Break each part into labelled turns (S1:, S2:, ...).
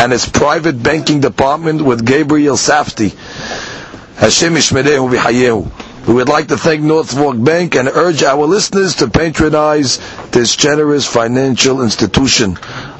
S1: and its private banking department with Gabriel Safti. Hashem Ishmerehu V'Hayehu. We would like to thank North Bank and urge our listeners to patronize this generous financial institution.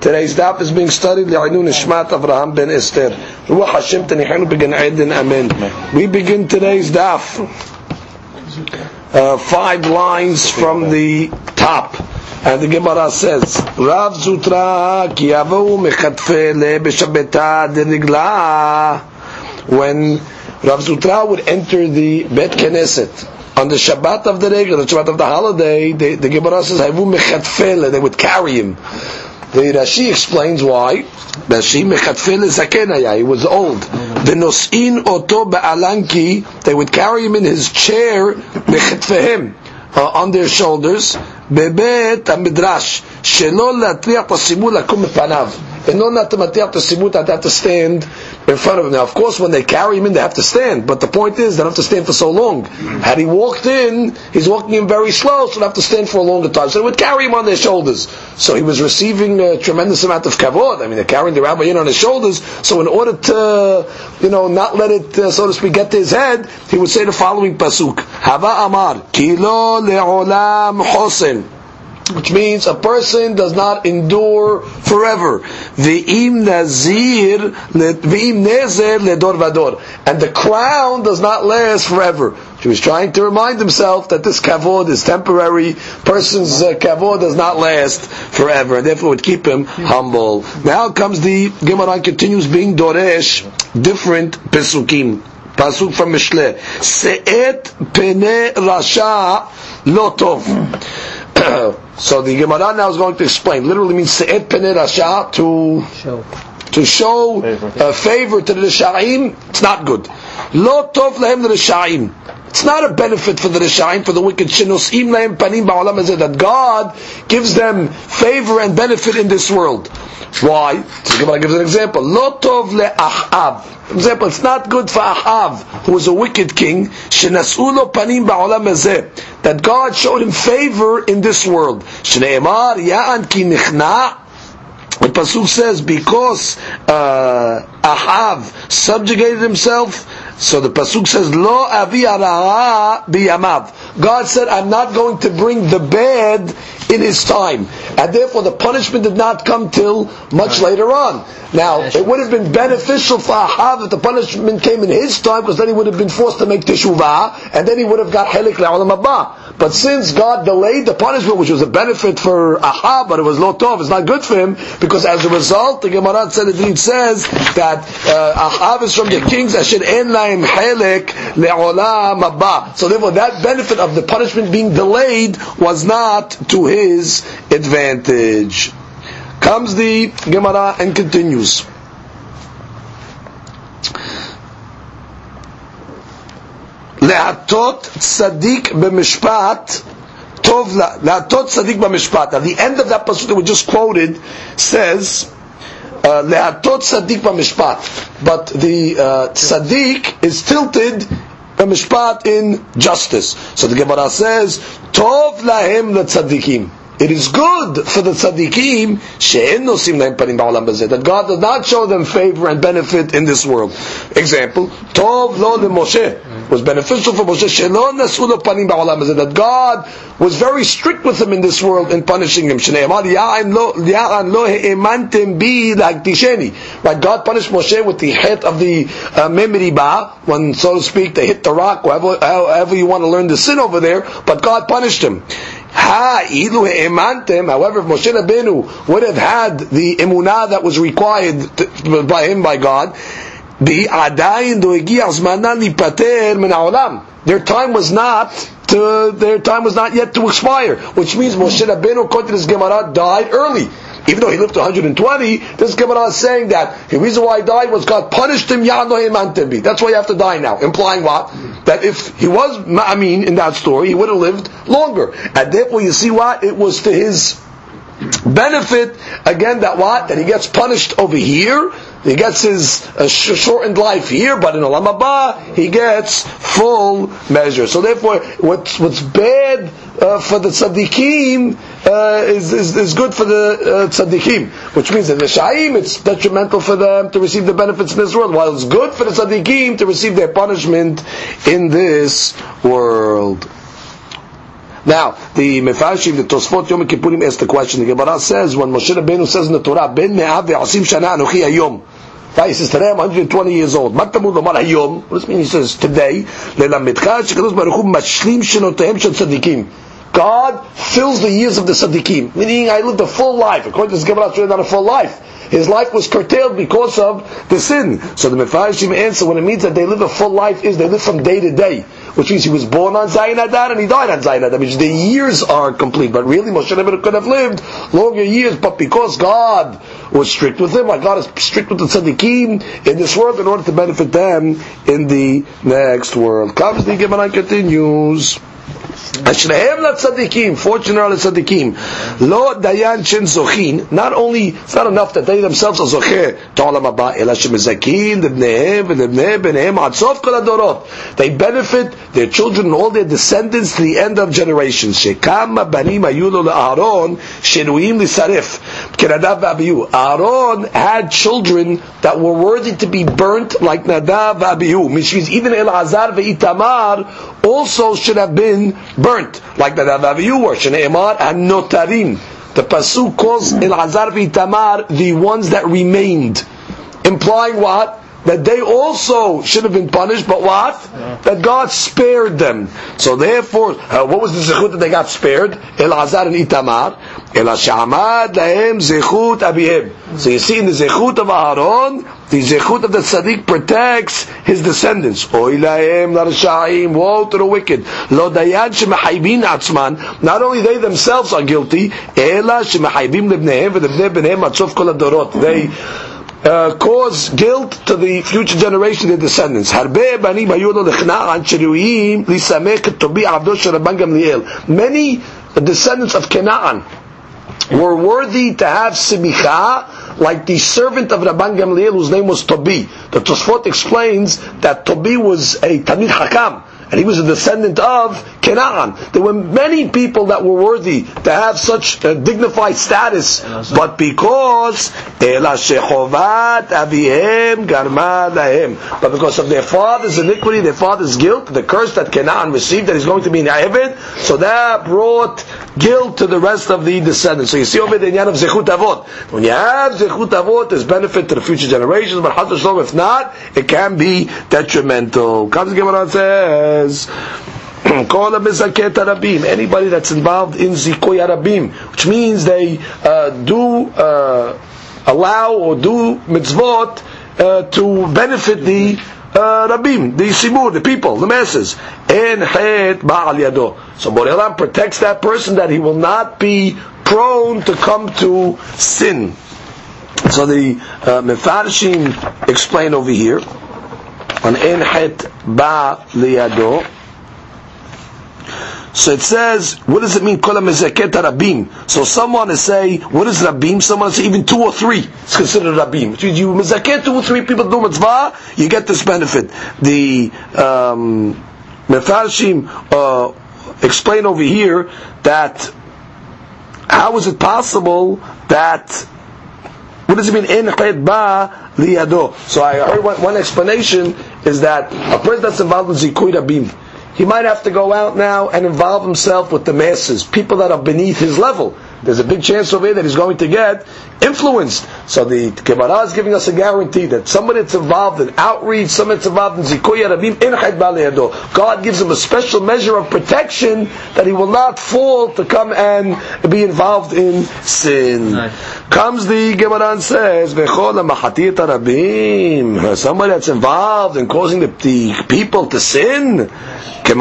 S1: Today's daf is being studied Le'inu Nishmat Avraham ben Esther. Ruach Hashem Tanichenu Began Eden. Amen. We begin today's daf. Uh, five lines from the top. And the Gemara says, Rav Zutra ki yavu mechatfe le b'shabeta derigla. When Rav Zutra would enter the Bet Knesset on the Shabbat of the regular, the Shabbat of the holiday, the, the Gemara says, Havu mechatfele, they would carry him. The Rashi explains why. Rashi mechatfel zakenaya. He was old. The nosin oto ba'alanki. They would carry him in his chair mechatfehem uh, on their shoulders. Bebet shelo panav. In order not to matiach the simut, they have to stand in front of him. Now, of course, when they carry him in, they have to stand. But the point is, they don't have to stand for so long. Had he walked in, he's walking in very slow, so they have to stand for a longer time. So they would carry him on their shoulders. So he was receiving a tremendous amount of kavod. I mean, they're carrying the rabbi in on his shoulders. So in order to, you know, not let it, uh, so to speak, get to his head, he would say the following pasuk: Hava Amar, Kilo le'olam hosen which means a person does not endure forever. V'im nazir, v'im nezer ledor vador. And the crown does not last forever. He was trying to remind himself that this kavod is temporary. Person's uh, kavod does not last forever, and therefore would keep him humble. Now comes the Gemara continues being doresh, different pesukim. Pasuk from Mishle. Se'et pene rasha lotov. so the Gemara now is going to explain. Literally means se'et pene rasha to
S2: show
S1: to show a uh, favor to the Rishaim. It's not good. Lo tov lehem the Rishaim. It's not a benefit for the Rishaim, for the wicked Shinosim lehem panim ba'olam hazeh, that God gives them favor and benefit in this world. Why? So Gemara gives an example. Lo tov le'ahav. For example, it's not good for Ahav, who was a wicked king, shenasu lo panim ba'olam hazeh, that God showed him favor in this world. Shneimar ya'an ki nichna' The pasuk says because uh, Ahav subjugated himself, so the pasuk says Lo avi biyamav. God said, "I'm not going to bring the bad in his time," and therefore the punishment did not come till much later on. Now it would have been beneficial for Ahav if the punishment came in his time, because then he would have been forced to make teshuvah, and then he would have got helik le'olam haba. But since God delayed the punishment, which was a benefit for Ahav, but it was lo tov, it's not good for him, because as a result, the Gemara says that uh, Ahav is from the kings asher en laim helik le'olam haba. So therefore, that benefit of the punishment being delayed was not to his advantage. Comes the Gemara and continues. להטות צדיק במשפט טוב לה, להטות צדיק במשפט. At the end of that passage that we just quoted says, להטות צדיק במשפט. But the uh, tzaddik is tilted Bemishpat in justice. So the Gemara says, Tov lahem letzadikim. It is good for the tzaddikim that God does not show them favor and benefit in this world. Example, Tov lo Moshe. was beneficial for Moshe. Shelo nasu lo ba'olam That God was very strict with him in this world in punishing him. Shneimar ya'an lo bi. Right? God punished Moshe with the hit of the uh, memriba, when so to speak they hit the rock. However, however you want to learn the sin over there, but God punished him. Ha ilu. However, if Moshe Rabbeinu would have had the emunah that was required to, by him by God, the adayin lipater min. Their time was not to, their time was not yet to expire, which means Moshe Rabbeinu, according to this Gemara, died early even though he lived to 120, this Gemara is saying that the reason why he died was God punished him, That's why you have to die now. Implying what? That if he was Ma'amin in that story, he would have lived longer. And therefore you see what? It was to his benefit, again, that what? That he gets punished over here, he gets his uh, shortened life here, but in Olam Haba, he gets full measure. So therefore, what's, what's bad uh, for the tzaddikim uh, is, is, is good for the uh, tzaddikim, which means that the shaim it's detrimental for them to receive the benefits in this world, while it's good for the tzaddikim to receive their punishment in this world. Now, the Mefashim, the Tosfot Yom Kippurim asked the question. The Gemara says, when Moshe Rabbeinu says in the Torah, Ben me'av ve'asim shana anochi ayom. Right, he says, today I'm 120 years old. מה תמוד לומר היום? What does it mean? He says, today, ללמדך שקדוש ברוך הוא משלים שנותיהם של צדיקים. God fills the years of the tzaddikim. Meaning, I lived a full life. According to this Gemara, it's really not a full life. His life was curtailed because of the sin. So the Mefarshim answer when it means that they live a full life is they live from day to day. Which means he was born on Zayin Adar and he died on Zayin Adar. Which the years are complete. But really Moshe Rabbeinu could have lived longer years, but because God was strict with him, like God is strict with the tzaddikim in this world in order to benefit them in the next world. Comes the Gemara continues. אשריהם לצדיקים, fortunate are לצדיקים, לא דיין שן זוכין, not only, it's not enough that they themselves are זוכה to עולם הבא, אלא שמזכים לבניהם ולבני בניהם עד סוף כל הדורות. They benefit their children and all their descendants to the end of generations. שכמה בנים היו לו לאהרון שראויים לשרף, כנדב ואביהו. Aaron had children that were worthy to be burnt like Nadav ואביהו, which means even Elazar ואיתמר also should have been burnt, like the Avihu were, Shneimar and Notarim. The Pasuk calls Elazar v'Itamar the ones that remained, implying what? that they also should have been punished, but what? Yeah. That God spared them. So therefore, uh, what was the zechut that they got spared? El Elazar and Itamar. So you see the zechut of Aaron, the zechut of the tzaddik protects his descendants. Oy lahem larsha'im, woe to the wicked. Lo dayan shemahaybin atzman. Not only they themselves are guilty, ela shemahaybim lebnehem v'lebnei b'nehem atzof kol adorot. They uh, cause guilt to the future generation, their descendants. Many the descendants of Canaan were worthy to have simicha like the servant of Rabban Gamliel whose name was Tobi. The Tosfot explains that Tobi was a Talmid Hakam and he was a descendant of Canaan. There were many people that were worthy to have such dignified status, but because but because of their father's iniquity, their father's guilt, the curse that Canaan received that he's going to be in Eved, so that brought guilt to the rest of the descendants. So you see over the inyan of Zechut Avot. When you have Zechut Avot, there's benefit to the future generations, but if not, it can be detrimental. Comes Gemara says, Call Anybody that's involved in Zikoy Arabim, which means they uh, do uh, allow or do mitzvot uh, to benefit the uh, Rabim, the Simur, the people, the masses. En het ba'al yado. So Borelam protects that person that he will not be prone to come to sin. So the uh, Mefarshim explain over here on En het ba liyado. So it says, what does it mean? Rabim. So someone is say, what is rabim? Someone is say even two or three. It's considered rabim. Which means you mezeket two or three people do mitzvah, you get this benefit. The um, uh, explain over here that how is it possible that what does it mean in ba liyado. So I heard one, one explanation is that a person that's involved in zikui rabim, he might have to go out now and involve himself with the masses, people that are beneath his level. There's a big chance over here that he's going to get influenced. So the Gemara is giving us a guarantee that somebody that's involved in outreach, somebody that's involved in zikuy rabim, in God gives him a special measure of protection that he will not fall to come and be involved in sin. Nice. Comes the Gemara and says, somebody that's involved in causing the, the people to sin, it's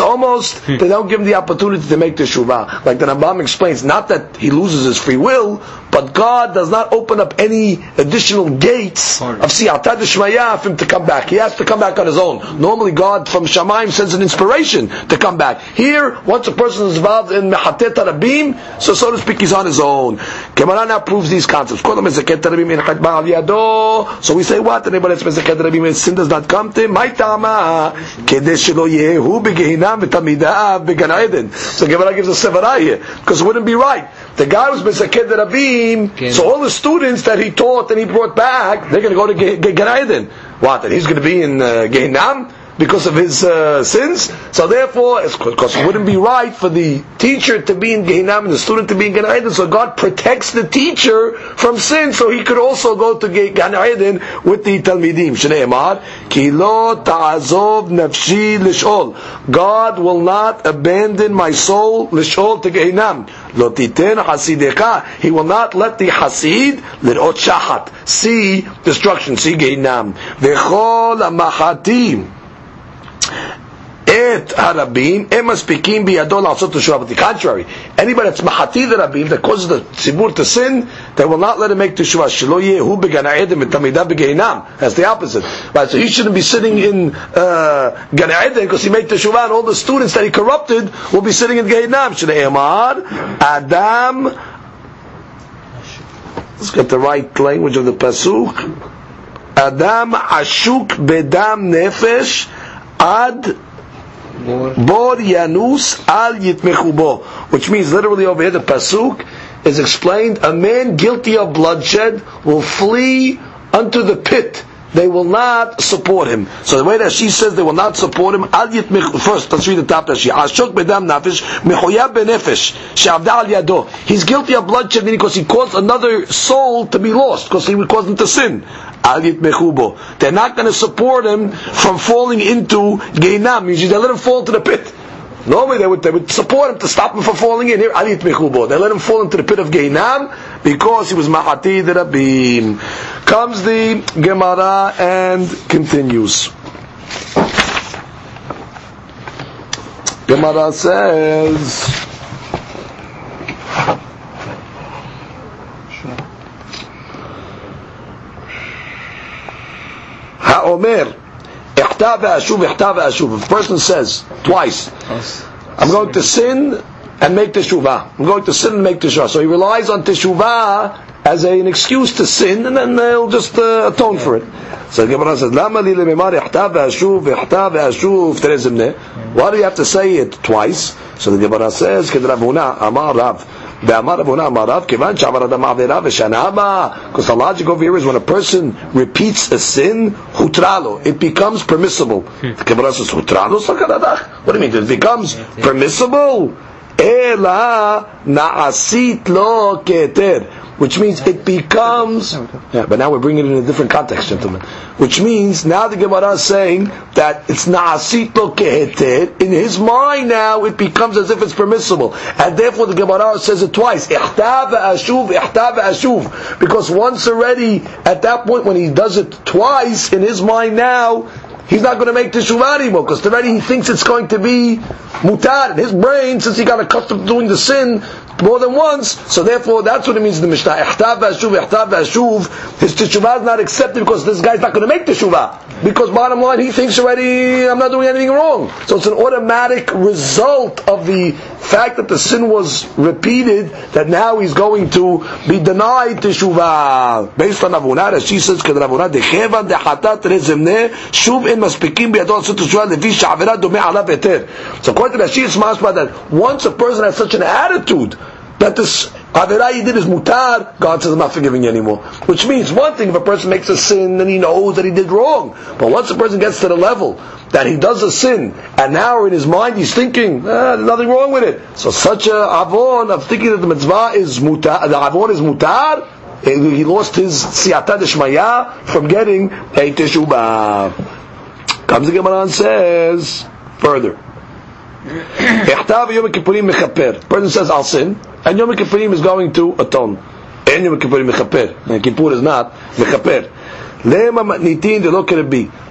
S1: almost, hmm. they don't give him the opportunity to make teshuvah. Like the Rambam explains, not that he loses his free will, but God does not open up any additional gates of siyata deshmaya for him to come back. He has to come back on his own. Normally God from Shamaim sends an inspiration to come back. Here, once a person is involved in mehatet rabim, so so to speak, he's on his own. Gemara now proves these concepts. So we say what? Anybody that's mezaket rabim sin does not come to him. My tama kede shelo yehu begehinam v'tamidav began Eden. So Gemara gives a sevara here because it wouldn't be right. The guy was mezaket rabim, so all the students that he taught and he brought back, they're going to go to Gan Eden. What? And he's going to be in uh, Gehinam? Because of his uh, sins. So therefore, because it wouldn't be right for the teacher to be in Gehinam and the student to be in Gan Eden. So God protects the teacher from sin, so he could also go to Gan Eden with the Talmidim. Shneimar, ki lo ta'azov nafshi lishol. God will not abandon my soul lishol to Gehinam. Lo titen hasideka. He will not let the hasid lirot shahat see destruction, see Gehinam. V'chol amachatim et harabim, em מספיקים בידו לעשות תשובה. But the contrary, anybody that's mahati the rabim, that causes the tzibur to sin, they will not let him make teshuvah. שלא יהיה הוא בגן העדן ותלמידיו בגיהינם. That's the opposite. Right, so he shouldn't be sitting in uh, Gan Eden because he made teshuvah and all the students that he corrupted will be sitting in Gehinam. שנאמר, Adam, let's get the right language of the pasuk. Adam ashuk bedam nefesh ad Bor Yanus al Yitmechubo, which means literally over here the pasuk is explained: a man guilty of bloodshed will flee unto the pit. They will not support him. So the way that she says they will not support him, al first, let's read the top that she Ashok bedam nafish, mechoyab benefesh, she'avda al yado. He's guilty of bloodshed because he caused another soul to be lost, because he caused him to sin. They're not going to support him from falling into Geinam. Means they let him fall to the pit. Normally they would, they would support him to stop him from falling in. Here, Alit Mechubo. They let him fall into the pit of Geinam because he was Ma'ati Rabim. Comes the Gemara and continues. Gemara says, Ha'omer, Ihta ve'ashuv, ihta ve'ashuv. If a person says twice, I'm going to sin and make teshuvah. I'm going to sin and make teshuvah. So he relies on teshuvah as a, an excuse to sin, and then he'll just uh, atone for it. So the Gemara says, "Lama li lemimar ihta ve'ashuv, ihta ve'ashuv terezimne." Why do you have to say it twice? So the Gemara says, "Kedrabuna amar Rav." Because the logic over here is when a person repeats a sin, hutralo, it becomes permissible. Hmm. The Gemara says, hutralo What do you mean? It becomes permissible? Ela na'asit lo keter which means it becomes. Yeah, but now we're bringing it in a different context, gentlemen. Which means now the Gemara is saying that it's na'asit lo keheter. In his mind now, it becomes as if it's permissible, and therefore the Gemara says it twice. Ihtav ashuv, ihtav ashuv, because once already at that point when he does it twice in his mind now he's not going to make teshuvah anymore because already he thinks it's going to be mutar in his brain since he got accustomed to doing the sin more than once. So therefore, that's what it means in the Mishnah. Ihtav v'ashuv, ihtav v'ashuv. His teshuvah is not accepted because this guy's not going to make teshuvah. Because bottom line, he thinks already, I'm not doing anything wrong. So it's an automatic result of the fact that the sin was repeated, that now he's going to be denied teshuvah. Based on Avunah, as she says, כדרבונה דחבא דחטאת רזמנה, שוב אין מספיקים בידו לעשות תשובה לפי שעבירה דומה עליו היתר. So according to Rashi, it's that once a person has such an attitude that this Avirah you did is mutar, God says I'm not forgiving you anymore. Which means one thing if a person makes a sin and he knows that he did wrong. But once a person gets to the level that he does a sin and now in his mind he's thinking, ah, there's nothing wrong with it. So such a avon of thinking that the mitzvah is mutar, the avon is mutar, he lost his siyata deshmaya from getting a teshubah. Comes the Gemara and says further. Person says, I'll sin, and Yom Kippurim is going to atone. And Yom Kippurim mechaper. And Kippur is not mechaper. Lema matnitin de lo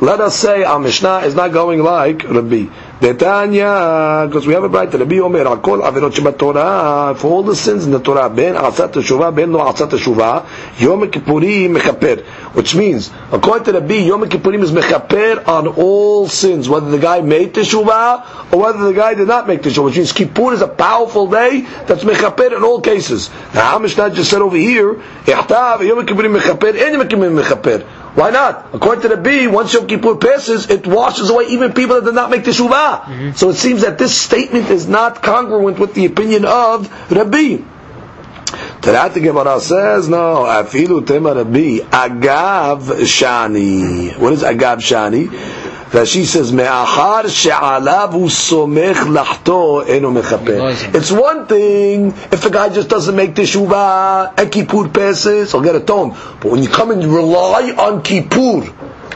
S1: Let us say our Mishnah is not going like Rabbi. Detanya, because we have a right to Rabbi Omer, al kol averot shebat Torah, for all the sins in the Torah, ben asat teshuvah, ben no asat teshuvah, Yom Kippurim mechaper. Which means, according to Rabbi, Yom Kippurim is mechaper on all sins, whether the guy made teshuvah, or whether the guy did not make teshuvah, which means Kippur is a powerful day that's mechaper in all cases. Now, our Mishnah just said over here, Yom Kippurim mechaper, and Yom Kippurim mechaper. Why not? According to the B, once Yom Kippur passes, it washes away even people that did not make teshuvah. Mm-hmm. So it seems that this statement is not congruent with the opinion of Rabbi. Tarat the Gemara says, no, afilu tema Rabbi, agav shani. What is agav shani? Rashi says, "Me'achar she'alav somech lachto eno mechaper." It's one thing if the guy just doesn't make teshuvah and Kippur passes, he'll get a tone. But when you come and rely on Kippur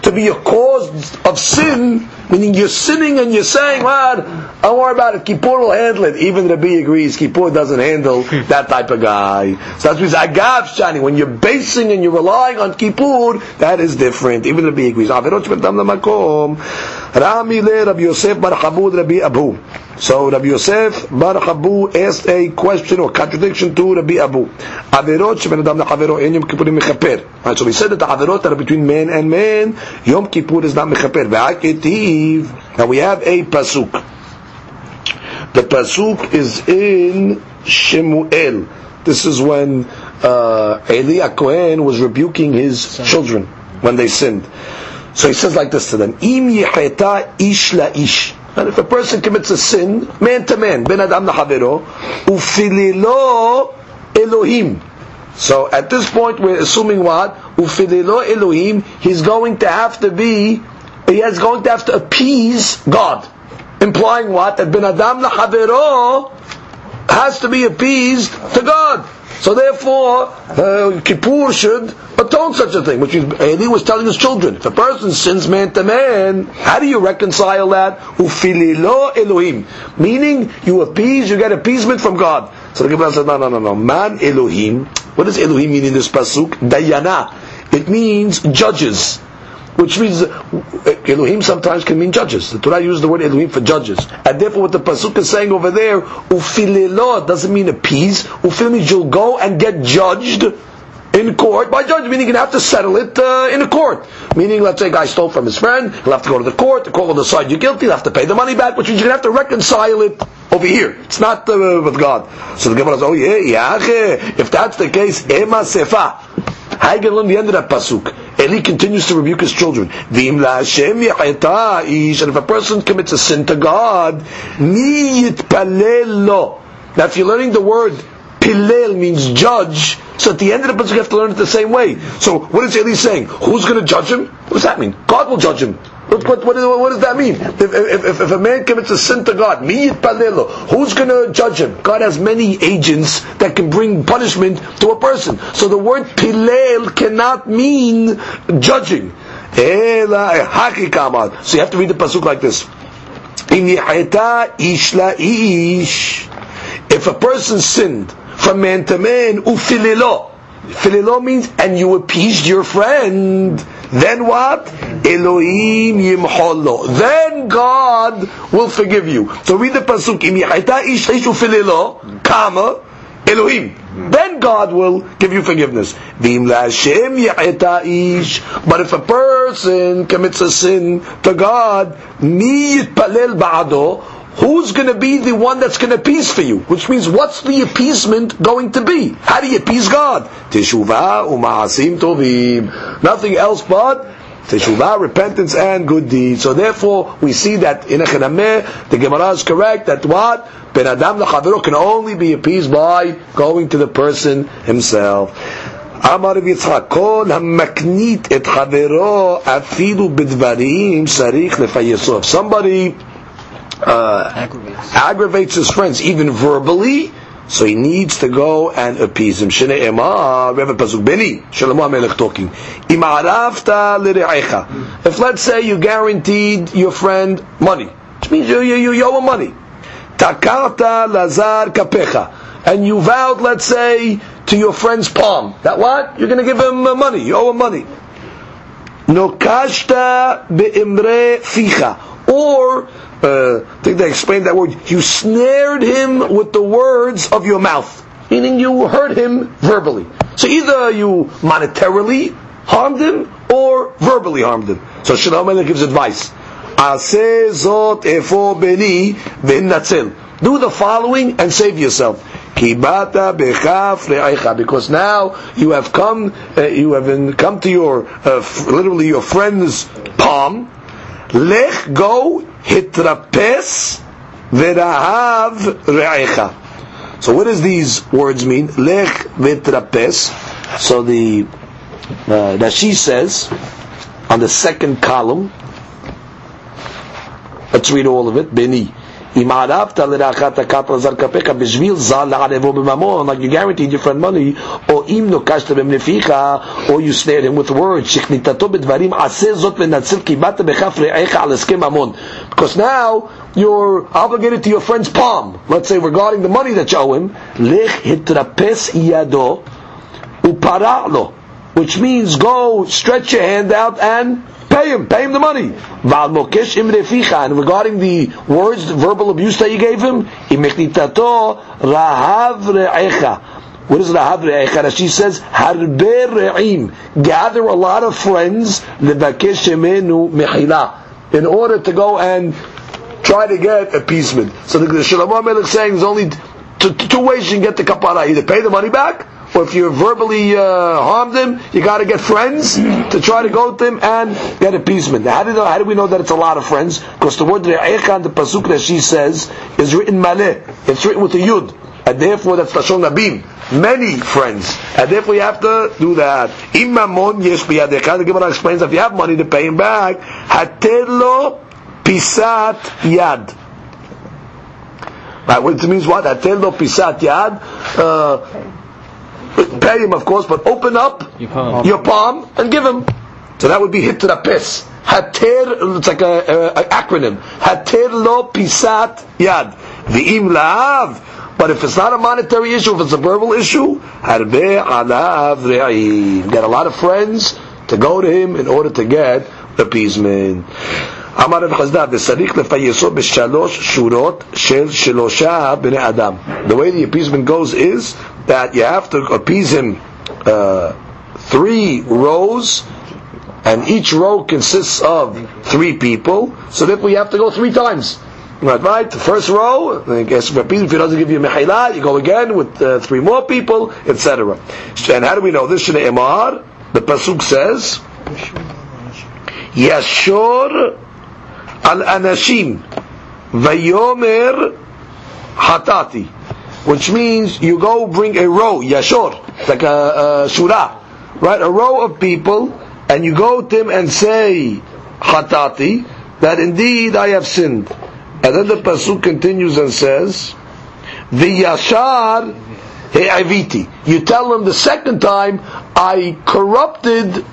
S1: to be a cause of sin, meaning you're sinning and you're saying, "Man, don't worry about it. Kippur will handle it." Even Rabbi agrees, Kippur doesn't handle that type of guy. So that's means agav shani. When you're basing and you're relying on Kippur, that is different. Even Rabbi agrees. Rami le Rabbi Yosef bar Chabud Rabbi Abu. So Rabbi Yosef bar Chabu asked a question or contradiction to Rabbi Abu. Averot sheben adam lechavero en Yom Kippurim mechaper. Right, so we said that the averot are between man and man, Yom Kippur is not mechaper. Ve'aketiv. Now we have a pasuk. The pasuk is in Shemuel. This is when uh, Eli Kohen was rebuking his children when they sinned. So he says like this to them: Im ish la ish. And if a person commits a sin, man to man, ben adam lahavero, ufililo Elohim. So at this point, we're assuming what? Ufililo Elohim, he's going to have to be, he is going to have to appease God. Implying what? That ben adam lahavero has to be appeased to God. So therefore, uh, Kippur should atone such a thing, which Eli was telling his children. If a person sins man to man, how do you reconcile that? Ufililo Elohim. Meaning, you appease, you get appeasement from God. So the Gemara said, no, no, no, no. Man Elohim. What does Elohim mean in this pasuk? Dayana. It means judges which means Elohim sometimes can mean judges. The Torah uses the word Elohim for judges, and therefore what the pasuk is saying over there, ufilelo doesn't mean appease. Ufil means you'll go and get judged in court by judge, meaning you're gonna have to settle it uh, in a court. Meaning, let's say a guy stole from his friend, he'll have to go to the court, the court will decide you're guilty, he'll have to pay the money back, which means you're going to have to reconcile it over here. It's not uh, with God. So the Gemara says, oh yeah, yeah, if that's the case, ema sefa. How you learn the end of that pasuk? Eli continues to rebuke his children. And if a person commits a sin to God, Now if you're learning the word pilel means judge, so at the end of the book you have to learn it the same way. So what is Eli saying? Who's going to judge him? What does that mean? God will judge him. What, what, what, what, does that mean? If, if, if, a man commits a sin to God, who's going to judge him? God has many agents that can bring punishment to a person. So the word pilel cannot mean judging. So you have to read the pasuk like this. If a person sinned from man to man, ufililo. Fililo means, and you appeased your friend then what? Elohim yimholo. Then God will forgive you. So read the pasuk. Im ish fililo, kama, Elohim. Then God will give you forgiveness. But if a person commits a sin to God, mi yitpalel ba'ado, who's going to be the one that's going to appease for you? Which means, what's the appeasement going to be? How do you appease God? Teshuvah u'ma'asim tovim. Nothing else but Teshuvah, repentance, and good deeds. So therefore, we see that in a the Gemara is correct that what? Ben Adam L'Chavero can only be appeased by going to the person himself. אמר רבי יצחק, כל המקנית את חברו אפילו בדברים צריך לפייסו. If somebody uh, aggravates. aggravates his friends, even verbally, so he needs to go and appease him. Shene Ema, a pasuk Beni, Shlomo Melech talking. Im arafta. If let's say you guaranteed your friend money, which means you, you, you owe him money. Takarta lazar kapecha. And you vowed, let's say, to your friend's palm. That what? You're going to give him uh, money. You owe him money. Nokashta be'imre ficha. Or, uh, I think they explained that word, you snared him with the words of your mouth. Meaning you hurt him verbally. So either you monetarily harmed him or verbally harmed him. So Shalom gives advice. Do the following and save yourself. Because now you have come, uh, you have come to your, uh, literally your friend's palm. Lech go hitrapes verahav re'echa. So what does these words mean? Lech vitrapes. So the uh, Rashi says on the second column. Let's read all of it. Beni. אם ערבת לרעך תקעת לזר כפיך בשביל זר לערבו בממון, like you guaranteed your friend money, או אם נוקשת במנפיך, or you snared him with words, שכניתתו בדברים, עשה זאת ונצל, כי באת בכף רעך על הסכם ממון. Because now, you're obligated to your friend's palm, let's say regarding the money that you owe him, לך התרפס ידו ופרע לו, which means go stretch your hand out and Pay him, pay him the money. And regarding the words, the verbal abuse that you gave him, what is Rahav Re'echa? She says, Harbe. Gather a lot of friends, the Bakeshimenu Michila in order to go and try to get appeasement. So the, Shalom Melech saying there's only two, two ways you can get the kapara. Either pay the money back, or if you verbally uh, harmed him, you got to get friends to try to go to him and get appeasement. How do, know, how do we know that it's a lot of friends? Because the word re'echa in the pasuk that she says is written maleh. It's written with a yud. And therefore that's Lashon Nabim. Many friends. And therefore you have to do that. Imamon yesh. The Gemara explains if you have money to pay him back, hatelo pisat yad. Right, which means what? Hatelo pisat yad. Uh, pay him, of course, but open up your palm, your palm and give him. So that would be hit to the piss. Hatir, it's like a, a, a acronym. Hatir lo pisat yad. V'im la'av. But if it's not a monetary issue, if it's a verbal issue, harbe alav re'im. Get a lot of friends to go to him in order to get appeasement. אמר רב חסדא, וצריך לפייסו בשלוש שורות של שלושה בני אדם. The way the appeasement goes is that you have to appease him uh, three rows, and each row consists of three people, so therefore you have to go three times. Right, right. The first row, I guess repeat. if he doesn't give you mehila, you go again with uh, three more people, etc. And how do we know this? Shne Emar, the pasuk says, Yashor al anashim, vayomer hatati which means you go bring a row, yashor, like a, a shura, right? A row of people, and you go to them and say, hatati, that indeed I have sinned. And then the pasuk continues and says, the yashar he'aviti. You tell them the second time, I corrupted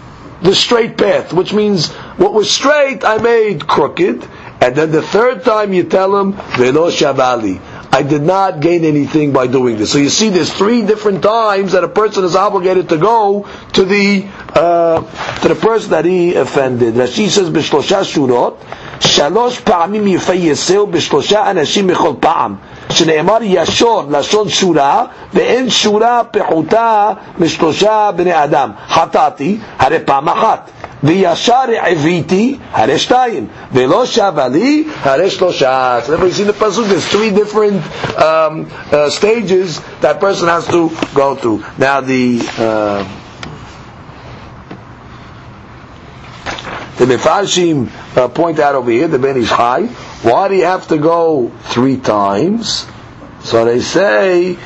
S1: the straight path, which means what was straight I made crooked. And then the third time you tell them, velo shavali. I did not gain anything by doing this. So you see, there's three different times that a person is obligated to go to the uh, to the person that he offended. Rashi says בשלושה שורות, שלוש פעמים יפייסהו בשלושה אנשים מכל פעם. שנאמר ישור לשון שורה, ואין שורה פחותה משלושה בני אדם. חטאתי, הרי פעם אחת. The yashare הרי שתיים, ולא שבה לי, הרי שלושה. So you see the pasuk, there's three different um, uh, stages that person has to go through. Now the... Uh, The Mefarshim uh, point out over here, the Ben Ish Chai. Why do you have to go three times? So they say,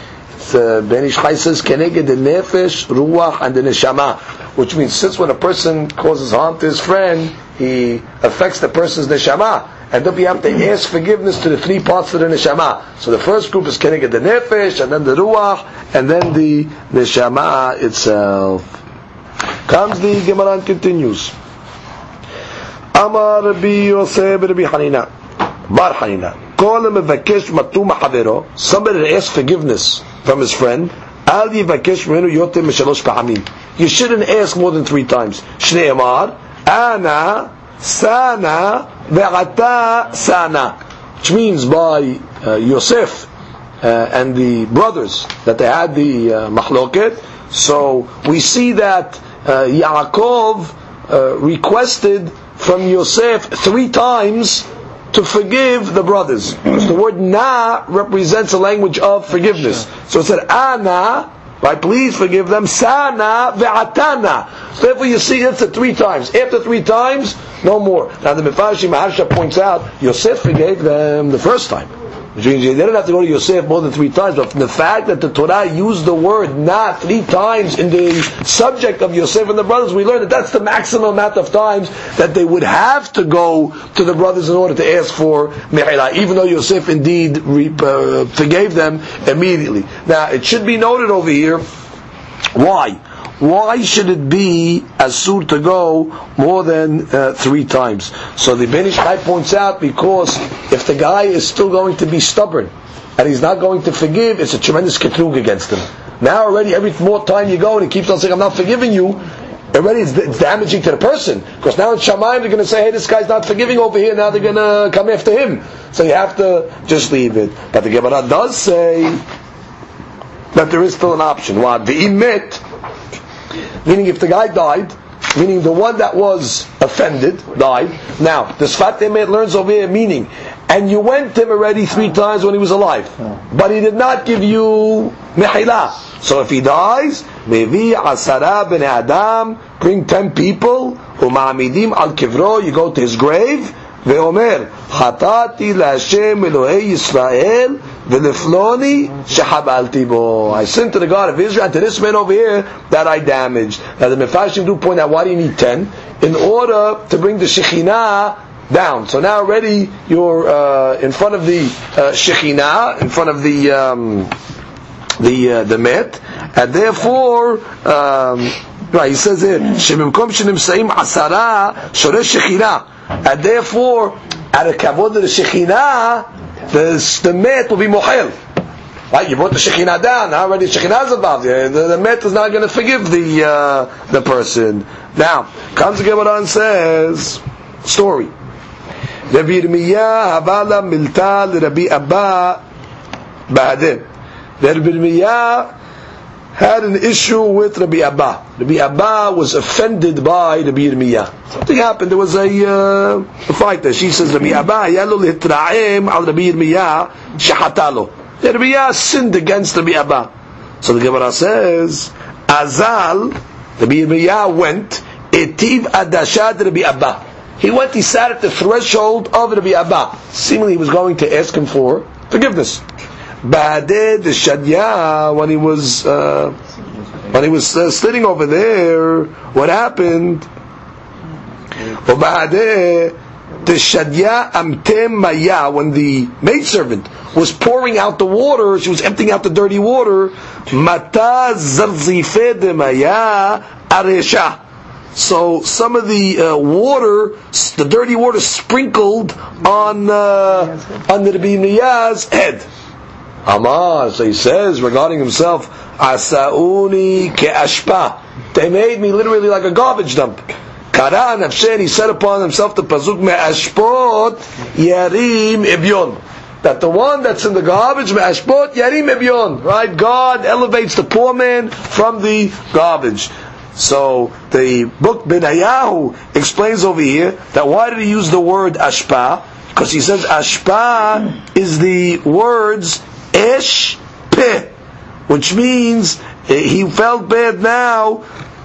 S1: the Ben chai says, Keneged the Nefesh, Ruach, and the Neshama. Which means, since when a person causes harm to his friend, he affects the person's Neshama. And then we have to ask forgiveness to the three parts of the Neshama. So the first group is Keneged the Nefesh, and then the Ruach, and then the Neshama itself. Comes the Gemara and continues. Amar Rabbi Yosef Rabbi Hanina. Bar Hanina. Kol mevakesh matuma havero. Somebody asks forgiveness from his friend. You shouldn't ask more than three times. Shnei Amar. Ana sana ve'ata sana. Which means by uh, Yosef uh, and the brothers that they had the uh, mahloket. So we see that uh, Yaakov uh, requested from Yosef three times to forgive the brothers. The word na represents a language of forgiveness. So it said, ana, right, please forgive them, sana ve'atana. So therefore you see it's three times. After three times, no more. Now the Mefarshi Maharsha points out, Yosef forgave them the first time. They didn't have to go to Yosef more than three times, but from the fact that the Torah used the word not three times in the subject of Yosef and the brothers, we learn that that's the maximum amount of times that they would have to go to the brothers in order to ask for Mehila, even though Yosef indeed uh, forgave them immediately. Now, it should be noted over here, why? Why should it be asur to go more than uh, three times? So the Ben Ish Chai points out because if the guy is still going to be stubborn and he's not going to forgive, it's a tremendous ketrug against him. Now already, every more time you go and he keeps on saying, "I'm not forgiving you," already it's, it's damaging to the person because now in Shamayim they're going to say, "Hey, this guy's not forgiving over here." Now they're going to come after him. So you have to just leave it. But the Gemara does say that there is still an option. What the imit Meaning if the guy died, meaning the one that was offended died. Now, the Sfat Emet learns over here meaning, and you went to him already three times when he was alive, but he did not give you mehila. So if he dies, mevi asara ben adam, bring ten people, umamidim al kivro, you go to his grave, ואומר, חטאתי להשם אלוהי ישראל ולפלוני שחבלתי בו. I sinned to the God of Israel and to this man over here that I damaged. Now the Mepharshim do point out why do you need ten? In order to bring the Shekhinah down. So now already you're uh, in front of the uh, Shekhinah, in front of the um, the uh, the Met, and therefore um, right, he says here, שבמקום שנמצאים עשרה שורי שכינה and therefore, at a kavod of the Shekhinah, the, the met will be mohel. Right, you brought the Shekhinah down, already Shekhinah is involved. The, the met is not going to forgive the uh, the person. Now, comes the Gemara and says, story. Rabbi Yirmiyah Havala Milta Rabbi Abba Bahadin. Rabbi Yirmiyah had an issue with Rabbi Abba. Rabbi Abba was offended by Rabbi Yirmiyah. Something happened. There was a, uh, a fight there. She says, Rabbi Abba, yalo litra'im al Rabbi Yirmiyah shahatalo. Rabbi Yirmiyah sinned against Rabbi Abba. So the Gemara says, Azal, Rabbi Yirmiyah went, etiv adashad Rabbi Abba. He went, he sat at the threshold of Rabbi Abba. Seemingly he was going to ask him for forgiveness. Ba'adeh the Shadya, when he was uh, when he was uh, sitting over there, what happened? Ba'adeh the Shadya amtem maya, when the maidservant was pouring out the water, she was emptying out the dirty water. Mata zarzife de maya aresha. So some of the uh, water, the dirty water, sprinkled on uh, on the Rabbi head. Amar, so he says regarding himself, Asauni ke'ashpa. They made me literally like a garbage dump. Kara nafshen, he said upon himself the pasuk me'ashpot yarim ibyon. That the one that's in the garbage, me'ashpot yarim ibyon. Right? God elevates the poor man from the garbage. So the book Benayahu explains over here that why did he use the word ashpa? Because he says ashpa is the words Esh Peh, which means he felt bad now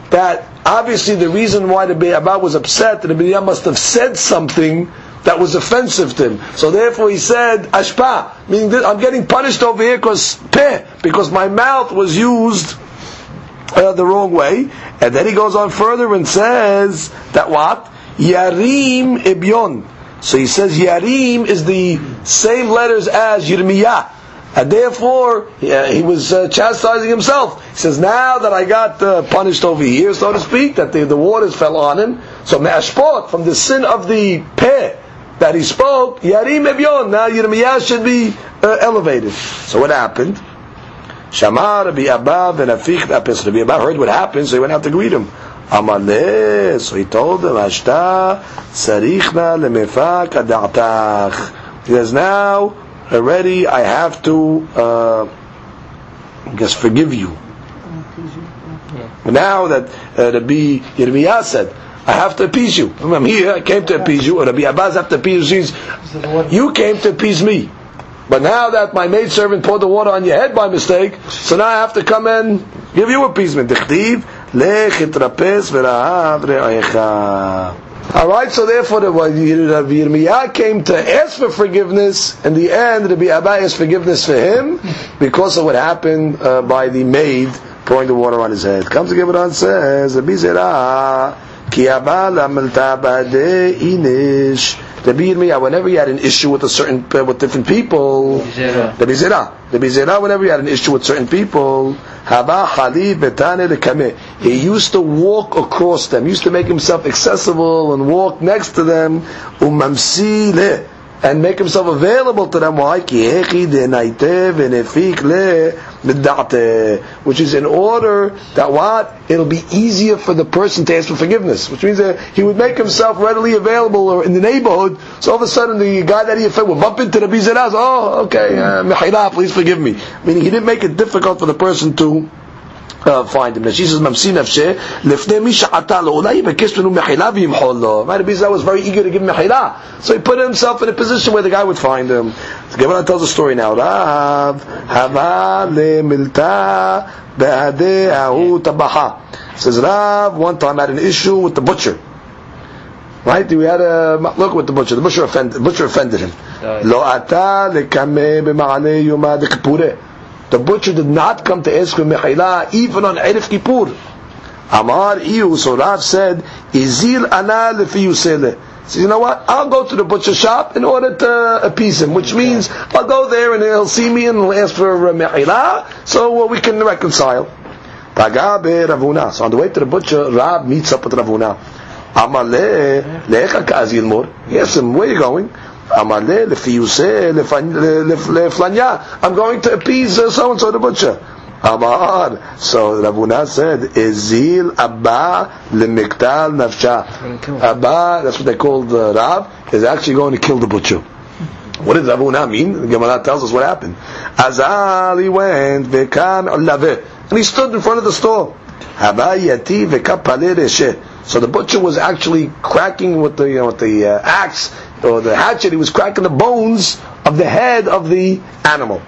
S1: that obviously the reason why the Be'abah was upset, that the Be'abah must have said something that was offensive to him. So therefore he said, Ashpa, meaning that I'm getting punished over here because peh, because my mouth was used uh, the wrong way. And then he goes on further and says that what? Yarim Ibyon. So he says Yarim is the same letters as Yirmiyah. And therefore, uh, he was uh, chastising himself. He says, now that I got uh, punished over here, so to speak, that the, the waters fell on him, so me'ashpot, from the sin of the peh that he spoke, yarim ebyon, now Yirmiyah should be uh, elevated. So what happened? Shamar Rabbi Abba and Afich Rabbi Abba heard what happened, so he went out to greet him. Amaleh, so he told him, Ashta sarichna lemefak ada'atach. He says, now, already I have to, uh, I guess, forgive you. Now that uh, Rabbi Yirmiyah said, I have to appease you. I'm here, I came to appease you, or Rabbi Abbas have to appease you. You came to appease me. But now that my maidservant poured the water on your head by mistake, so now I have to come and give you appeasement. Alright, so therefore the Yirmiyah came to ask for forgiveness, in the end Rabbi Abba asked forgiveness for him because of what happened uh, by the maid pouring the water on his head. Comes to give it on says, Rabbi Zerah, Ki inish. Rabbi Yirmiyah, whenever he had an issue with a certain uh, with different people, Rabbi Zerah, Rabbi Zerah, whenever he had an issue with certain people, haba chali betane He used to walk across them. He used to make himself accessible and walk next to them. Umamsi and make himself available to them. Why? Which is in order that what? It'll be easier for the person to ask for forgiveness. Which means that he would make himself readily available or in the neighborhood. So all of a sudden the guy that he offended would bump into the Bizaraz. Oh, okay, uh, please forgive me. Meaning he didn't make it difficult for the person to uh, find him. She says, "Mamsi nafshe lefnei mi sha'ata lo ulai yibekes menu mechila v'yimchol lo." Rabbi Zah was very eager to give him mechila, so he put himself in a position where the guy would find him. So Gemara tells a story now. Rav hava le milta be'adeh ahu tabaha. Says Rav one time had an issue with the butcher. Right? We had a look with the butcher. The butcher offended, the butcher offended him. Lo ata lekame b'ma'aneh yomad kipureh. The butcher did not come to ask for mechila even on Erev Kippur. Amar Iyu, so Rav said, Izil ana lefi yusele. So you know what? I'll go to the butcher shop in order to appease him, which means I'll go there and he'll see me and he'll ask for uh, mechila, so uh, we can reconcile. Pagabe Ravuna. So on the way to the butcher, Rav meets up with Ravuna. Amale lecha kazil mor. Yes, him, where are you going? Amale leflanya. I'm going to appease uh, so and so the butcher. Amar. So Ravuna said, Ezil Abba lemiktal nafsha. Abba, that's what they called the Rab, is actually going to kill the butcher. What does Ravuna mean? The Gemara tells us what happened. Azal, he went, vekam and he stood in front of the store. So the butcher was actually cracking with the you know, with the uh, axe or the hatchet, he was cracking the bones of the head of the animal.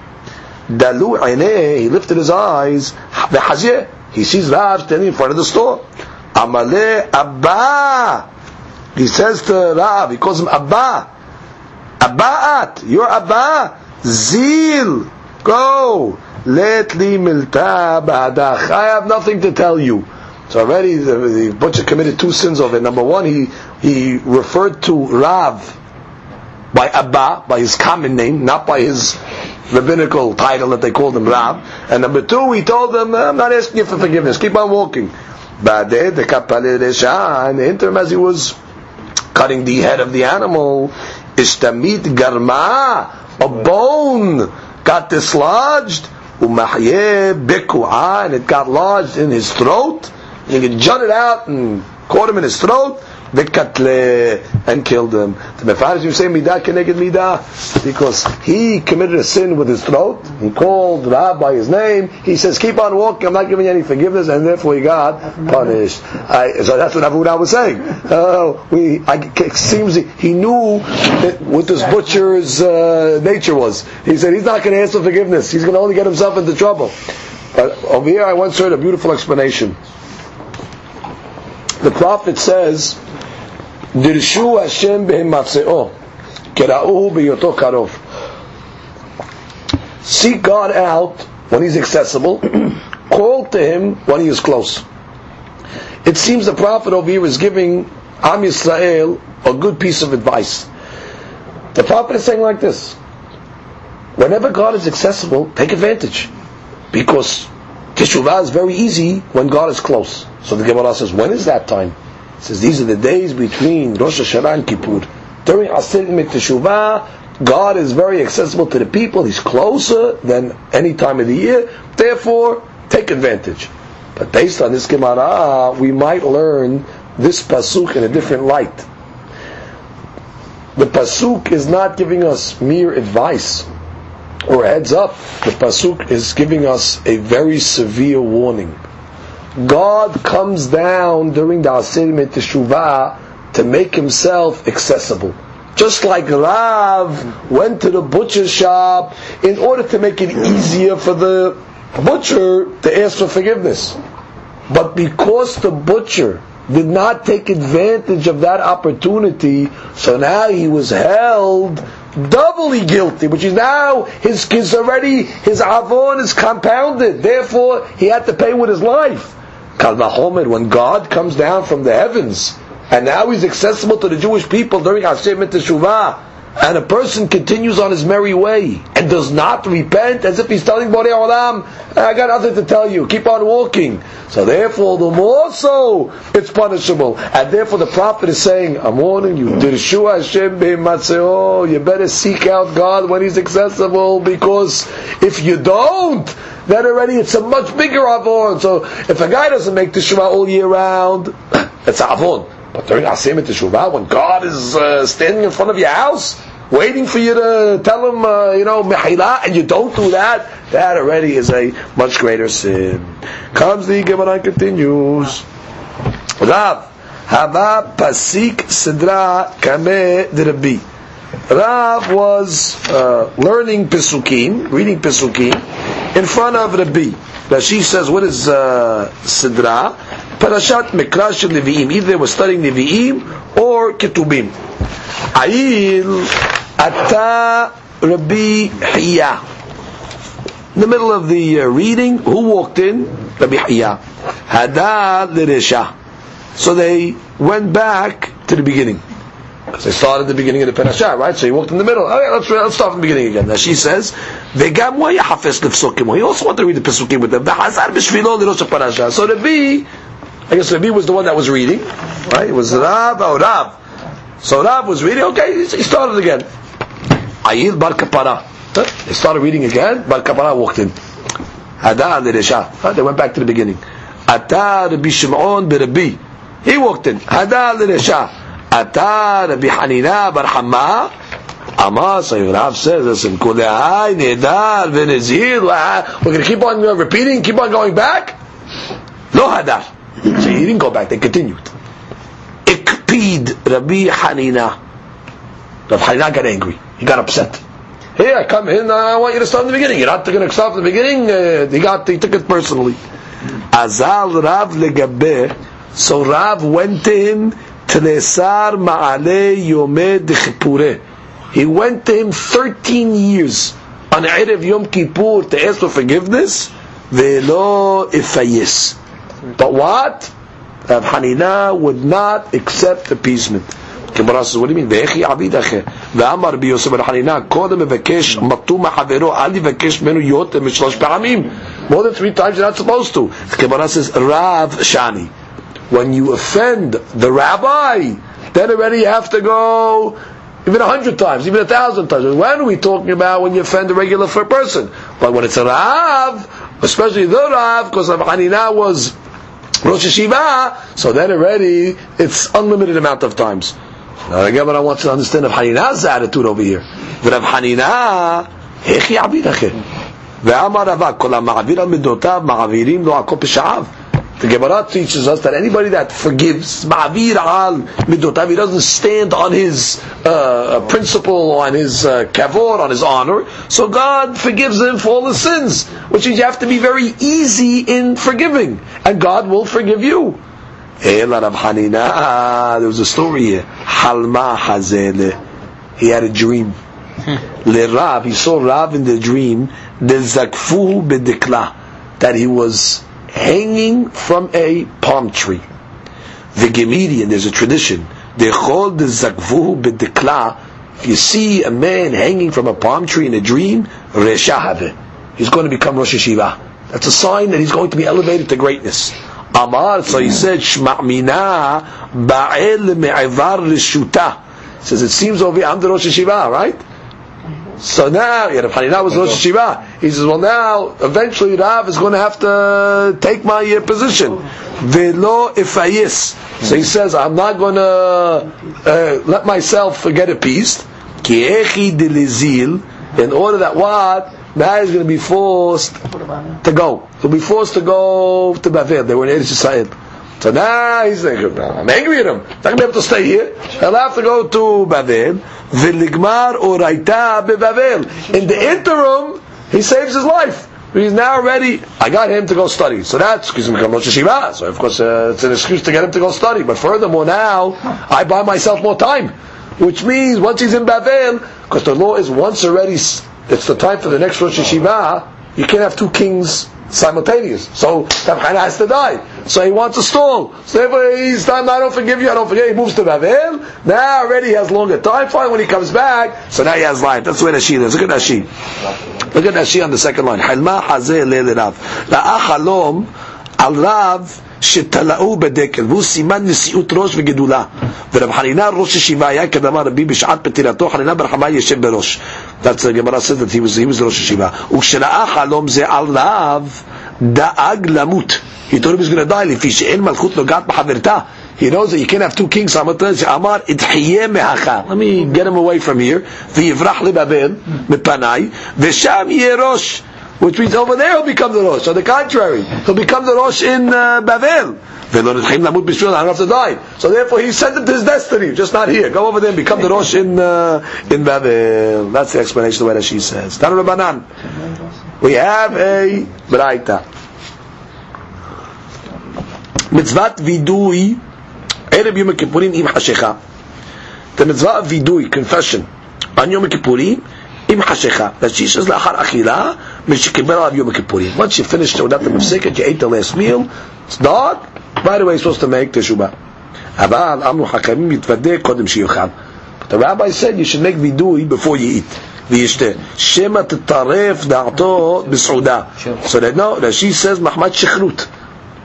S1: Dalu he lifted his eyes, he sees Rav standing in front of the store. Amale Abba. He says to Rav, he calls him Abba. Abba'at, you're Abba. Zil, go. Let li milta ba'adach. I have nothing to tell you. So already the, the butcher committed two sins of it. Number one, he he referred to Rav by Abba, by his common name, not by his rabbinical title that they called him Rab. And number two, he told them, I'm not asking you for forgiveness, keep on walking. But in the interim as he was cutting the head of the animal, ishtamit garma, a bone got dislodged, umahye ah, and it got lodged in his throat, he jutted out and caught him in his throat, v'katle and killed him. The Mefarish you say midah keneged midah because he committed a sin with his throat. He called Rab by his name. He says, "Keep on walking. I'm not giving you any forgiveness," and therefore he got punished. I, so that's what Avudah was saying. Uh, we, I, it seems he knew what this butcher's uh, nature was. He said he's not going to ask for forgiveness. He's going to only get himself into trouble. But over here, I once heard a beautiful explanation. the prophet says, Hashem behimatzeo, kera'uhu beyoto karov. Seek God out when He's accessible, call to Him when He is close. It seems the prophet over here is giving Am Yisrael a good piece of advice. The prophet is saying like this, whenever God is accessible, take advantage. Because Teshuvah is very easy when God is close. So the Gemara says, when is that time? It says these are the days between Rosh Hashanah and Kippur. During Asir Teshuvah, God is very accessible to the people. He's closer than any time of the year. Therefore, take advantage. But based on this Gemara, we might learn this pasuk in a different light. The pasuk is not giving us mere advice or heads up. The pasuk is giving us a very severe warning. God comes down during the Asirim Teshuvah to make himself accessible. Just like Rav went to the butcher shop in order to make it easier for the butcher to ask for forgiveness. But because the butcher did not take advantage of that opportunity, so now he was held doubly guilty, which is now his kids already, his avon is compounded. Therefore, he had to pay with his life. Kalvachomer, when God comes down from the heavens and now he's accessible to the Jewish people during Hashem and Teshuvah. And a person continues on his merry way and does not repent as if he's telling Borei Olam, I got nothing to tell you, keep on walking. So therefore, the more so, it's punishable. And therefore the prophet is saying, I'm warning you, Dirshu Hashem you better seek out God when he's accessible, because if you don't, then already it's a much bigger avon. So if a guy doesn't make Teshuvah all year round, it's avon. But during Asim Teshuvah, when God is uh, standing in front of your house, waiting for you to tell him, uh, you know, Mehila, and you don't do that, that already is a much greater sin. Comes the Gemara continues. Rav, Hava Pasik Sidra Kame Rabbi. Rav was uh, learning Pesukim, reading Pesukim, in front of Rabbi. Rashi says, what is uh, Sidra? Parashat Mikra Shel Nevi'im. Either they were studying Nevi'im or Ketubim. Ail Ata Rabbi Hiya. In the middle of the uh, reading, who walked in? Rabbi Hiya. Hadad Lirisha. So they went back to the beginning. Because they started at the beginning of the parasha, right? So he walked in the middle. Okay, let's, let's start from the beginning again. Now she says, "Vegam hafes lefsukim." He also wanted to read the pesukim with them. V'hazar b'shvilo lirosh parasha. So Rabbi, I guess Rabbi was the one that was reading, right? It was Rav or Rav. So Rav was reading. Okay, he started again. Ayil bar kapara. They started reading again. Bar kapara walked in. Hadar l'resha. They went back to the beginning. Atar Rabbi Shimon b'Rabbi. He walked in. Hadar l'resha. Ata Rabbi Hanina Bar Hama Amar, so Rav says, listen, Kulehai, Nedar, Venezir, we're going to keep on repeating, keep on going back? No Hadar. So he didn't go back, they continued. Ikpid Rabbi Hanina. Rabbi Hanina got angry. He got upset. Hey, I come in, I want you to start from the beginning. You're not going to start from the beginning? Uh, he got, he took it personally. Azal Rav Legabe. So Rav went to him Tnesar Ma'ale Yomed Chipure. He went to him 13 years on Erev Yom Kippur to ask for forgiveness. Velo ifayis. But what? Rav Hanina would not accept appeasement. Gemara says, what do you mean? ואיך יעביד אחר? ואמר רבי יוסף בן חנינה, קודם מבקש מטום מחברו, אל יבקש ממנו יותר משלוש פעמים. More than three times you're not supposed to. The Gemara says, Rav Shani when you offend the rabbi, then already you have to go even a hundred times, even a thousand times. When are we talking about when you offend a regular person? But when it's a Rav, especially the Rav, because Rav Hanina was Rosh Hashiva, so then already it's unlimited amount of times. Now again, what I want to understand of Hanina's attitude over here. But Rav Hanina, איך יעביר אחר? ואמר רבה, כל המעביר על מידותיו, מעבירים לו הכל פשעיו. the Gemara teaches us that anybody that forgives, ma'avir al midotav, he doesn't stand on his uh, principle, on his uh, kavod, on his honor, so God forgives him for all his sins, which means you have to be very easy in forgiving, and God will forgive you. Ela Rav Hanina, there was a story here. Halma Hazele. He had a dream. Le Rav, he saw Rav in the dream, the zakfu bedikla, that he was hanging from a palm tree. The Gemidi, there's a tradition, they call the zakfu bedikla, if you see a man hanging from a palm tree in a dream, Reshahave, he's going to become Rosh Hashiva. That's a sign that he's going to be elevated to greatness. Amar, so he said, Shma'mina ba'el me'avar rishuta. Says, it seems over here, I'm the Rosh Hashiva, right? So now, yeah, Hanina was Rosh Hashiva. He says, well now, eventually Rav is going to have to take my uh, position. Velo ifayis. So he says, I'm not going to uh, let myself get appeased. Kiechi delizil. In order that what? Now he's going to be forced to go. He'll be forced to go to Bavel. They were in Eretz Yisrael. So now he's thinking, I'm angry at him. He's not going to be able to stay here. I'll have to go to Bavel. V'ligmar oraita bebavel. In the interim, he saves his life. He's now ready. I got him to go study. So that's because he become Rosh Hashiva. So of course uh, it's an excuse to get him to go study. But furthermore, now I buy myself more time, which means once he's in Bavel, because the law is once already, it's the time for the next Rosh Hashiva. You can't have two kings simultaneous. So Tabchana has to die. So he wants a stall. So therefore he's done, I don't forgive you, I don't forget. He moves to Bavel. Now already he has longer time. Fine, when he comes back, so now he has life. That's where Rashi is. Look at Rashi. Look at Rashi on the second line. Al rav שתלאו בדקל, והוא סימן נשיאות ראש וגדולה. ורב חנינה ראש ישיבה היה כדבר רבי בשעת פטירתו, חנינה ברחמה ישב בראש. That's the Gemara says that was ראש ישיבה. וכשראה חלום זה על רב, דאג למות. He thought he was going to die, לפי שאין מלכות נוגעת בחברתה. He knows that you can't have two kings simultaneously. אמר, אדחיה מהכה. Let me get him away from here. ויברח לבבל, מפניי, ושם יהיה ראש. which means over there he'll become the Rosh. On the contrary, he'll become the Rosh in uh, Bavel. I don't have to die. So therefore he sent him to his destiny, just not here. Go over there and become the Rosh in uh, in Bavel. That's the explanation of what she says. Tan Rabbanan. We have a Braita. Mitzvat vidui Erev Yom Kippurim im Hashecha. The mitzvah of vidui, confession, on Yom Kippurim, im Hashecha. That she says, לאחר אכילה, משקיבל עליו יום הכיפורים. Once you finish תעודת המפסקת, you ate the last meal, it's dark, right away you're supposed to make תשובה. אבל אמרו חכמים יתוודה קודם שיאכל. But the rabbi said you should make vidui before you eat. וישתה. שמא תטרף דעתו בסעודה. So that no, that she says מחמת שכרות.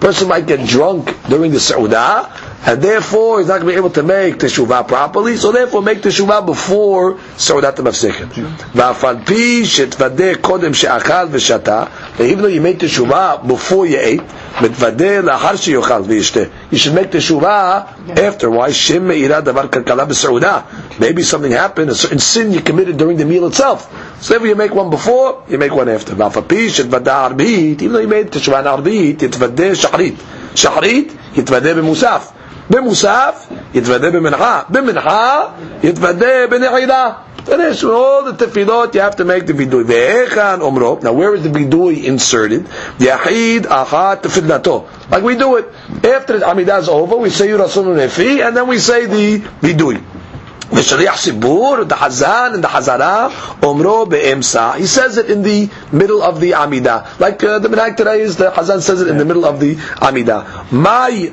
S1: Person might get drunk during the Saudah, and therefore he's not going to be able to make teshuvah properly. So therefore, make teshuvah before Saudat Mafseket. Va'afal pi shetvadeh kodem she'achal v'shata. Even though you make teshuvah before you ate, mitvadeh lahar she'yochal v'yishteh. You should make teshuvah after. Why? Shem me'ira davar kalkala b'saudah. Maybe something happened, a certain sin you committed during the meal itself. So if you make one before, you make one after. Va'afal pi shetvadeh arbit. Even though you made teshuvah arbit, yitvadeh shachrit. Shachrit, yitvadeh b'musaf. במוסף, יתוודה במנחה, במנחה, יתוודה בנעילה. Finish all the tefillot, you have to make the vidui. Ve'echan omro. Now, where is the vidui inserted? Yahid achat tefillato. Like we do it. After the Amidah is over, we say Yurasun Nefi, and then we say the vidui. V'shaliach sibur, the hazan and the hazara. He says it in the middle of the Amidah. Like uh, the minhag today is, the hazan says it in the middle of the Amidah. My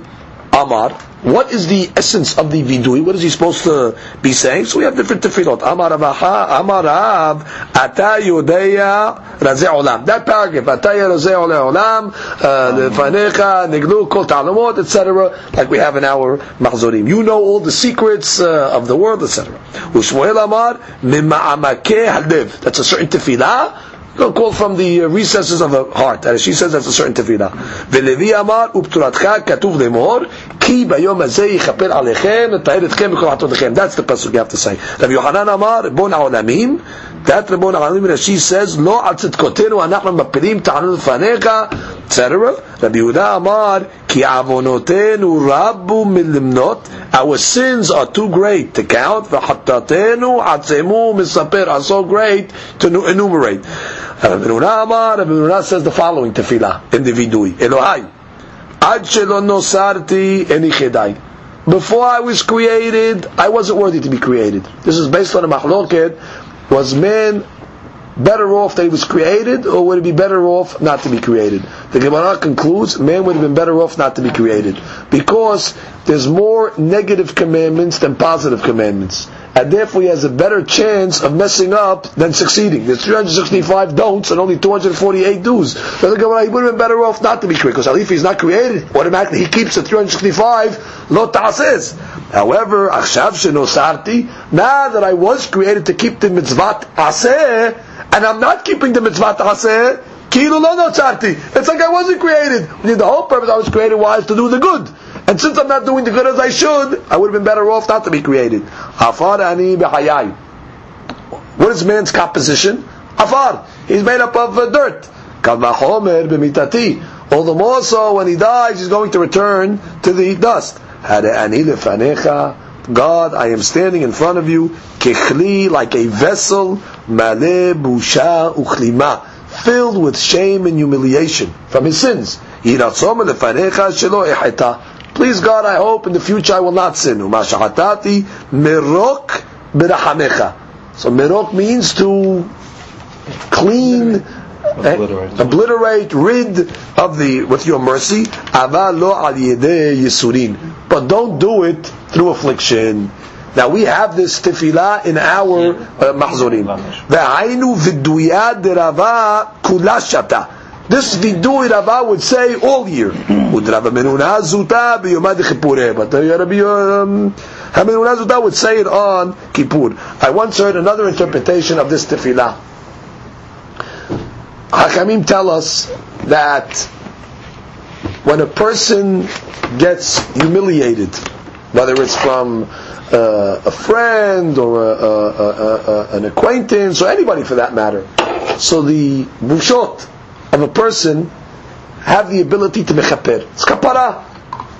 S1: Amar, what is the essence of the vidui? What is he supposed to be saying? So we have different tefillot. Amar Ravaha, Amar Rav, Ata Yudeya Razeh Olam. That paragraph, Ata Razeh Olam, uh, Lefanecha, Niglu, Kol Ta'alamot, etc. Like we have in our Mahzorim. You know all the secrets uh, of the world, etc. Ushmuel Amar, Mima'amake Halev. That's a certain tefillah Don't call from the recesses of the heart. As she says, that's a certain tefillah. ולוי אמר, ופטורתך כתוב לאמור, כי ביום הזה יכפר עליכם, לטהר אתכם מכל חטאותיכם. That's the pasuk you have to say. רבי יוחנן אמר, ריבון העולמים, that Rabbi Hanim Rashi says, "Lo al tzedkotenu anachnu mapirim ta'anun faneka, etc. Rabbi Yehuda Amar, "Ki avonotenu rabu milimnot." Our sins are too great to count. V'hatatenu atzemu misaper are so great to enumerate. Uh, Rabbi Yehuda Amar, Rabbi Yehuda says the following tefillah individui Elohai, ad shelo nosarti enichedai. Before I was created, I wasn't worthy to be created. This is based on a machloket." Was man better off that he was created, or would it be better off not to be created? The Gemara concludes, man would have been better off not to be created. Because there's more negative commandments than positive commandments. And therefore he has a better chance of messing up than succeeding. There's 365 don'ts and only 248 do's. So the Gemara, he would have been better off not to be created. Because if he's not created, automatically he keeps the 365 lo ta'asez. However, achshav shenosarti, now that I was created to keep the mitzvah aseh, and I'm not keeping the mitzvah aseh, kilu lo. It's like I wasn't created. The whole purpose I was created was to do the good. And since I'm not doing the good as I should, I would have been better off not to be created. What is man's composition? Afar. He's made up of uh, dirt. All the more so when he dies, he's going to return to the dust. Lefanecha. God, I am standing in front of you, kechli, like a vessel, male busha uchlima, filled with shame and humiliation from his sins. Please God, I hope in the future I will not sin. Umashahatati mirok birahamecha. So mirok means to clean, obliterate. Eh, obliterate, rid of the with your mercy. Ava lo al yisurin. But don't do it through affliction. Now we have this tefillah in our uh, mahzurim. Ve'ainu viduyad derava. This vidui Rava would say all year. But. But Rabbi um, Zuta would say it on Kippur. I once heard another interpretation of this tefillah. Hakamim tell us that when a person gets humiliated, whether it's from uh, a friend or a, a, a, an acquaintance or anybody for that matter, so the bushot, of a person have the ability to mechaper. It's kapara.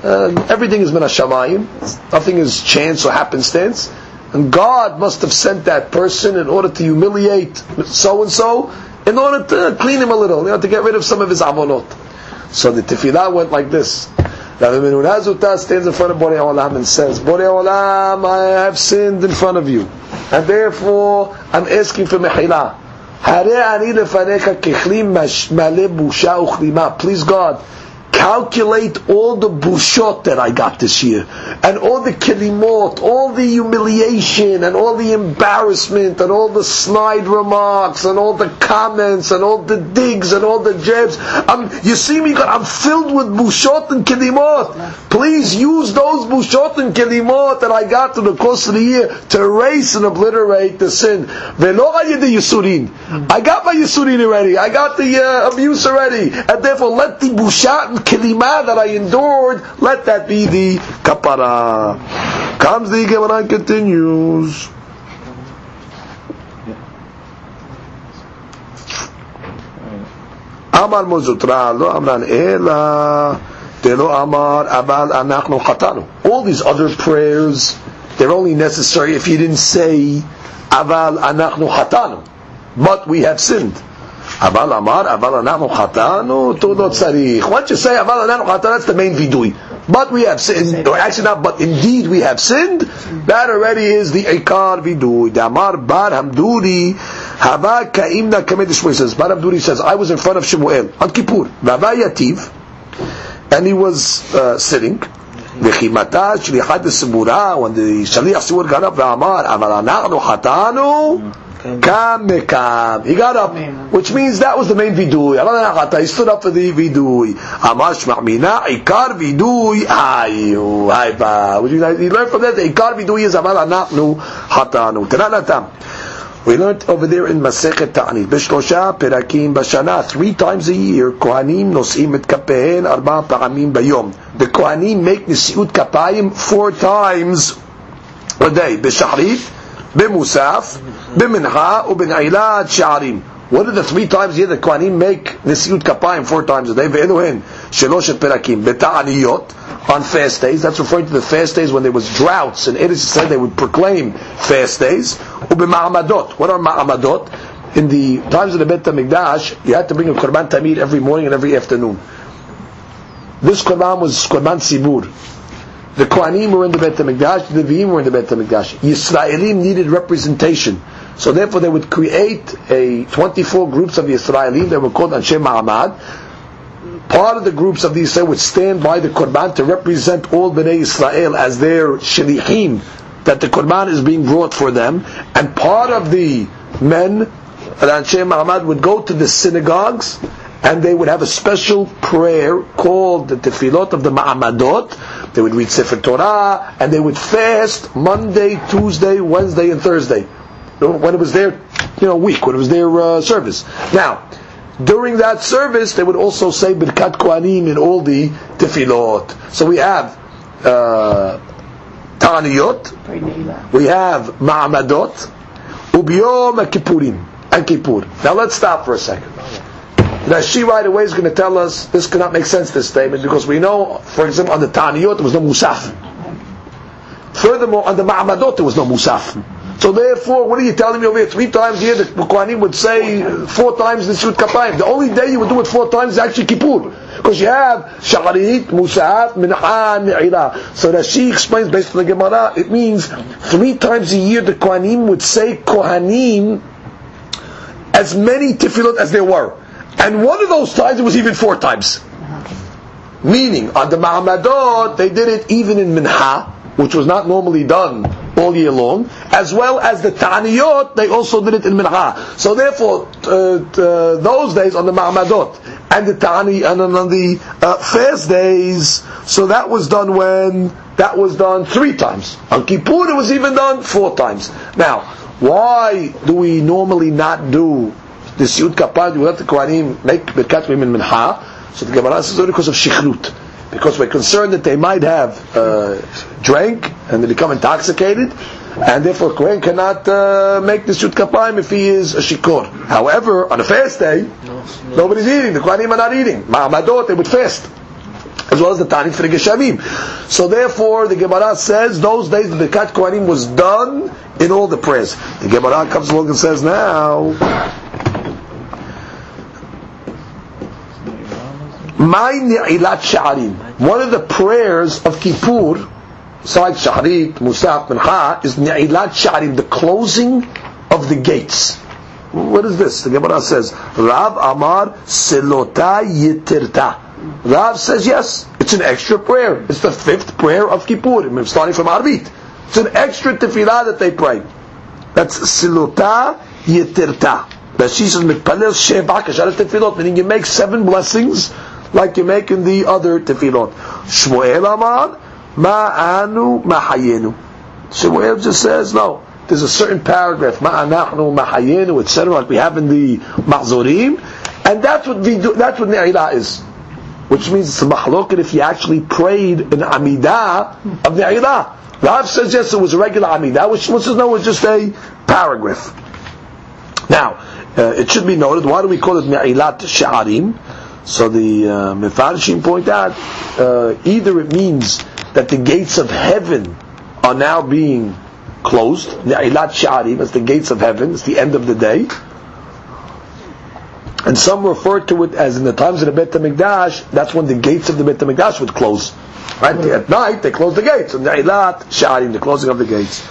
S1: Uh, everything is min shamayim. Nothing is chance or happenstance. And God must have sent that person in order to humiliate so and so, in order to clean him a little, you know, to get rid of some of his avonot. So the tefillah went like this. Rabbi Menunazuta stands in front of Borei Olam and says, Borei Olam, I have sinned in front of you. And therefore, I'm asking for mechilah. Please God, calculate all the bushot that I got this year, and all the kilimot, all the humiliation, and all the embarrassment, and all the snide remarks, and all the comments, and all the digs, and all the jabs. I'm, you see me, I'm filled with bushot and kilimot. Please use those bushot and kilimot that I got through the course of the year to erase and obliterate the sin. I got my yisurin already. I got the uh, abuse already, and therefore let the bushat and kilima that I endured, let that be the kapara. Comes the Gemara continues. Amar mozutra lo amran ela delo amar abal anachnu chatanu. All these other prayers, they're only necessary if you didn't say aval anachnu chatanu, but we have sinned. Aval Amar, Aval Ananu Chatanu, Tudot Sarich. Once you say Aval Ananu Chatanu, that's the main vidui. But we have sinned, or actually not, but indeed we have sinned, that already is the Ikar vidui. The Amar Bar Hamduri, Hava Kaimna Kamed Shmuel says, Bar Hamduri says, I was in front of Shemuel, on Kippur, Vava Yativ, and he was uh, sitting, וחימתה שליחת הסבורה, when the שליח סיבור got up ואמר, אבל אנחנו חטאנו, Kam mekam. He got up, which means that was the main vidui. He stood up for the vidui. Amash ma'mina ikar vidui ayu. Haiba. Would you guys, you learn from that? The ikar vidui is amal anachnu hatanu. Tananatam. We learned over there in Masechet Ta'anit, Bishlosha Perakim Bashana, three times a year, Kohanim nosim et kapehen arba pa'amim bayom. The Kohanim make nisiut kapayim four times a day. B'musaf, b'mincha, u'b'n'ilat sha'arim. What are the three times here that Kohanim make Nisiut Kapayim four times a day? Ve'eluhin, sheloshet perakim, beta'aniyot, on fast days. That's referring to the fast days when there was droughts. And Eretz said they would proclaim fast days. U'b'ma'amadot. What are ma'amadot? In the times of the Bet HaMikdash, you had to bring a Korban Tamid every morning and every afternoon. this Korban was Korban Sibur. The Kohanim were in the Beit HaMikdash, the Leviim were in the Beit HaMikdash. Yisraelim needed representation. So therefore they would create a 24 groups of Yisraelim, they were called Anshe Ma'amad. Part of the groups of these would stand by the Korban to represent all Bnei Israel as their shlichim, that the Korban is being brought for them. And part of the men, Anshe Ma'amad, would go to the synagogues and they would have a special prayer called the Tefillot of the Ma'amadot. They would read Sefer Torah, and they would fast Monday, Tuesday, Wednesday, and Thursday. When it was their, you know, week, when it was their uh, service. Now, during that service, they would also say Birkat Kohanim in all the Tefillot. So we have uh, Taniyot, we have Ma'amadot, Ubiyom Kippurim, and Kippur. Now let's stop for a second. Rashi right away is going to tell us this cannot make sense, this statement, because we know, for example, on the Taniyot there was no Musaf. Furthermore, on the Ma'amadot there was no Musaf. So therefore, what are you telling me over here? Three times a year the Kohanim would say four times the Sud Kapayim. The only day you would do it four times is actually Kippur. Because you have Sha'arit, Musaf, Minha, Ni'ila. So Rashi explains based on the Gemara, it means three times a year the Kohanim would say Kohanim as many tefillot as there were. And one of those times it was even four times. Meaning, on the Ma'amadot, they did it even in Minha, which was not normally done all year long, as well as the Ta'aniyot, they also did it in Minha. So therefore, uh, uh, those days on the Ma'amadot, and the Ta'ani, and on the uh, fast days, so that was done when? That was done three times. On Kippur it was even done four times. Now, why do we normally not do the Siyud Kapad, we let the Kohanim make Birkat Mim Minha, so the Gemara says only because of Shichrut. Because we're concerned that they might have uh, drank and they become intoxicated, and therefore Kohen cannot uh, make the Siyud Kapayim if he is a Shikor. However, on a fast day, no, no. nobody's eating, the Kohanim are not eating. Ma'amadot, they would fast as well as the Tanit for the Geshamim. So therefore, the Gemara says those days the Birkat Kohanim was done in all the prayers. The Gemara comes along and says now, My ni'ilat sha'arim. One of the prayers of Kippur, besides Shaharit, Musaf, Mincha, is ni'ilat sha'arim, the closing of the gates. What is this? The Gemara says, Rav Amar Selota Yitirta. Rav says yes, it's an extra prayer. It's the fifth prayer of Kippur, starting from Arbit. It's an extra tefillah that they pray. That's Selota Yitirta. That she says, Mikpalel Sheva Kasharet Tefillot, meaning you make seven blessings like you make in the other tefillot. Shmuel Amar, Ma'anu Mahayenu. Shmuel just says, no, there's a certain paragraph, Ma'anachnu Mahayenu, etc., like we have in the Mahzorim, and that's what we do, that's what Ne'ilah is. Which means it's a mahloket if you actually prayed an Amidah of Ne'ilah. Rav says yes, it was a regular Amidah, which says no, it was just a paragraph. Now, uh, it should be noted, why do we call it Ne'ilat Sha'arim? So the uh, Mefarshim point out uh, either it means that the gates of heaven are now being closed, Na'ilat the gates of heaven, it's the end of the day. And some refer to it as in the times of the Bet HaMikdash, that's when the gates of the Bet HaMikdash would close. Right? At night, they close the gates. Sha'arim, the closing of the gates.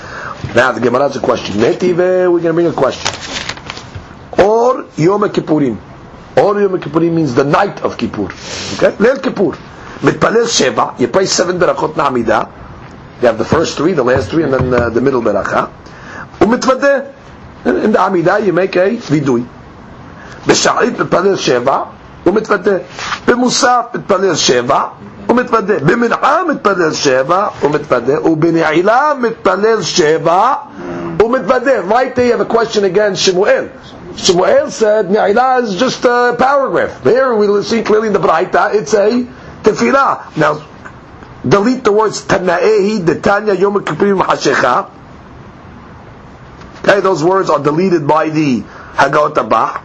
S1: Now, the Gemara has a question. Netive, we're going to bring a question. Or Yom Kippurim. Or Yom Kippurim means the night of Kippur. Okay? Leil Kippur. Mitpalel Sheva, you pray seven berakot na'amida. You have the first three, the last three, and then uh, the middle beracha. Umitvadeh. In the Amidah you make a vidui. בשערית מתפלל שבע, הוא מתוודה. במוסף מתפלל שבע, הוא מתוודה. במנחה מתפלל שבע, הוא מתוודה. ובנעילה מתפלל שבע, הוא מתוודה. Right there you have a question against Shemuel. Shmuel said Ne'ilah is just a paragraph. There we see clearly in the Braita it's a tefillah. Now, delete the words Tana'ehi, Detanya, Yom Kippurim, Hashecha. Okay, those words are deleted by the Hagot Abah.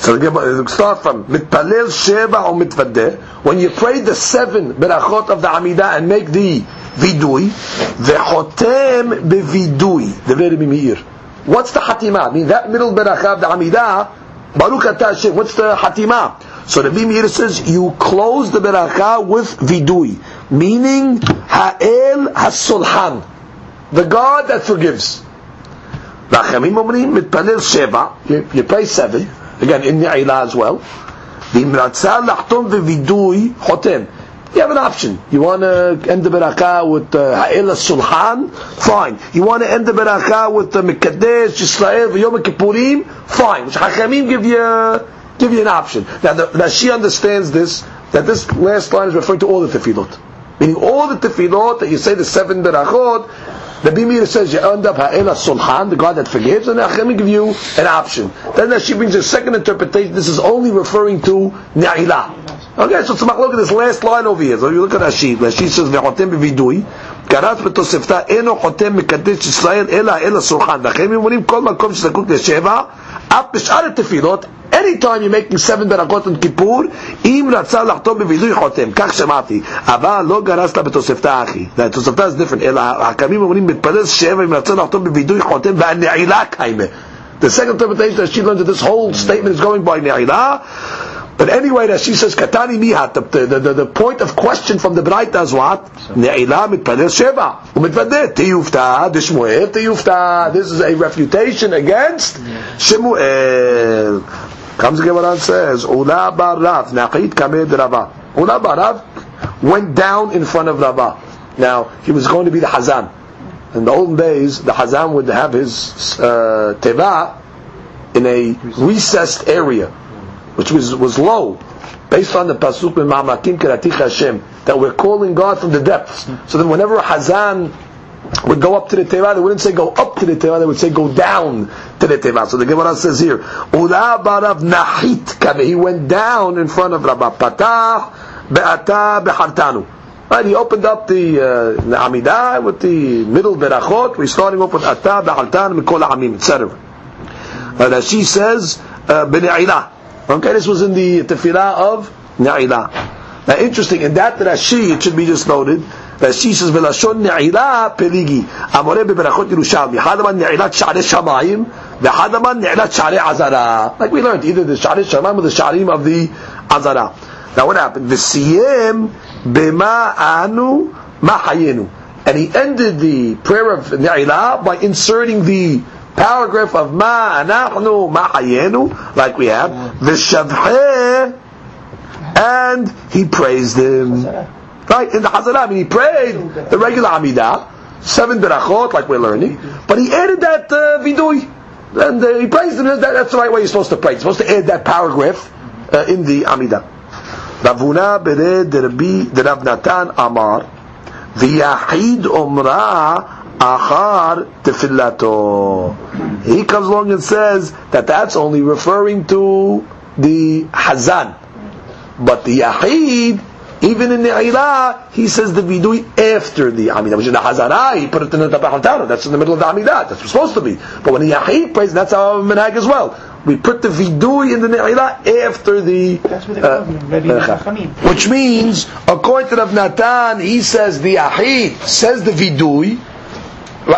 S1: So we start from Mitpalel Sheba or Mitvadeh. When you pray the seven berachot of the Amidah and make the vidui, ve'chotem bevidui, the very mimir. What's the hatima? I mean, that middle beracha of the Amidah, Baruch Hashem, what's the hatima? So the Meir says you close the beracha with vidui, meaning ha'el hasulhan, the God that forgives. והחכמים אומרים, מתפלל שבע, you pray seven, again in נעילה as well, ואם רצה לחתום בווידוי, חותם. you have an option. You want to end the beracha with Ha'el uh, Sulhan? Fine. You want to end the beracha with the Mekadesh, Yisrael, V'yom Kippurim? Fine. Which Hachamim give you, give you an option. Now, the, now she understands this, that this last line is referring to all the tefillot. Meaning all the tefillot that you say the seven berachot, the Bimir says you end up Ha'ela Sulhan, the God that forgives, and Hachamim give you an option. Then she brings a second interpretation. This is only referring to Na'ilah. Okay, so tzemach, look at this last line over here. So you look at Rashi. Rashi says, "Ve'chotem b'vidui." קראת בתוספתה, אינו חותם מקדש ישראל אלא אל הסולחן. ואחרים אומרים כל מקום שזקוק לשבע, אף בשאר התפילות anytime you're making seven ברכות on כיפור, אם רצה לחתום בווידוי חותם, כך שמעתי. אבל לא גרסת בתוספתא אחי. התוספתא is different, אלא החכמים אומרים, מתפלל שבע אם רצה לחתום בווידוי חותם, והנעילה קיימה. The second interpretation that she learns that this whole statement is going by נעילה, but anyway, that she says, Katani mihat, the, the, the, the, point of question from the Braita is what? Ne'ilah mitpalel sheva. Umitvadet, tiyufta, dishmuel, tiyufta. This is a refutation against Shemuel. Comes Gemara and says, Ula barav, naqid kamed rava. Ula barav went down in front of Rava. Now, he was going to be the Hazan. In the olden days, the Hazan would have his uh, teva in a recessed area which was, was low, based on the pasuk in Ma'amakim Keratich Hashem, that we're calling God from the depths. So then whenever a Hazan would go up to the Teva, they wouldn't say go up to the Teva, they would say go down to the Teva. So the Gemara says here, Ula barav nahit he went down in front of Rabbah, patah be'ata be'hartanu. Right, he opened up the, uh, Amidah with the middle berachot. We're starting off with Ata, Be'altan, Mikol Amim, etc. Uh, she says, uh, B'ne'ilah. Okay, this was in the tefillah of Na'ilah. Now, interesting, in that Rashi, it should be just noted, "Velashon peligi." Amore beberachot Yerushalmi. Hadaman Sha'arei Shamayim, Sha'arei Azara. Like we learned, either the Sha'arei Shamayim or the Sha'arim of the Azara. Now, what happened? V'siyem bema anu mahayenu. And he ended the prayer of Na'ilah by inserting the paragraph of ma anachnu ma hayenu, like we have v'shavhe, and he praised him. Right in the Hazara, I mean, he prayed the regular Amidah, seven berachot, like we're learning, but he added that uh, vidui, and uh, he praised him. That, that's the right way you're supposed to pray. You're supposed to add that paragraph uh, in the Amidah. Ravuna bered Rabbi Rav Natan Amar, v'yahid omra achar tefillato. He comes along and says that that's only referring to the hazan, but the yahid. Even in the Ilah, he says the vidui after the Amidah, which is the Hazara, he put it in the Tabach That's in the middle of the Amidah. That's supposed to be. But when the Yahid prays, that's our Minhag as well. We put the vidui in the Ne'ilah after the uh, Which means, according to Rav Natan, he says the Yahid says the vidui,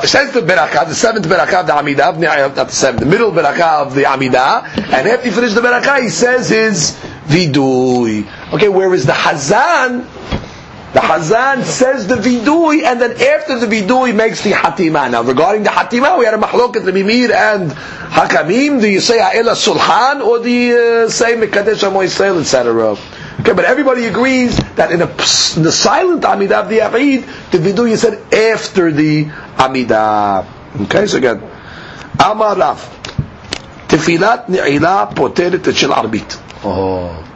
S1: says the berakah, the seventh berakah of the Amidah, not the seventh, the middle berakah of the Amidah, and after he finishes the berakah, he says his vidui. Okay, whereas the Hazan, the Hazan says the vidui, and then after the vidui makes the hatima. Now, regarding the hatima, we had a mahlokat the Mimir and Hakamim. Do you say Ha'ela Sulhan, or do you uh, say Mekadesh Amo Yisrael, etc.? Okay, but everybody agrees that in, a, in the silent Amidah of the Aid, the vidui is said after the Amidah. Okay, so again, Amar Rav, Tefilat Ni'ilah poteret shel arbit. Oh.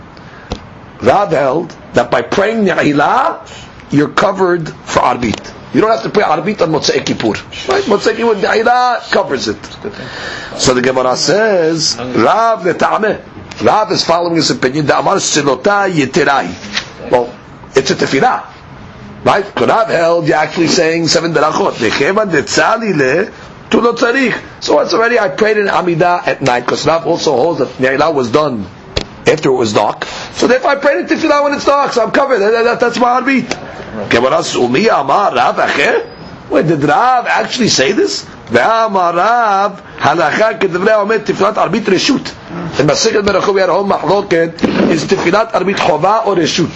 S1: Rav held that by praying Ni'ilah, you're covered for arbit. You don't have to pray arbit on Motzei Kippur. Right? Motzei Kippur, Ni'ilah covers it. So the Gemara says, Rav the Ta'ameh. Rav is following his opinion. The Amar Silota Yitirai. Well, it's a tefillah. Right? Could Rav held, you're actually saying seven berachot. Nechevan detzali le tu lo. So it's already, I prayed in Amidah at night, because Rav also holds that Ne'ilah was done after it was dark. So therefore I prayed in tefillah when it's dark, so I'm covered. That, that, that's my arbit. Gemara Umi Amar Rav Acher. Wait, did Rav actually say this? ואמר רב, הלכה כדברי העומד תפילת ערבית רשות. במסכת ברחוב we had a whole מחלוקת, is תפילת ערבית חובה או רשות?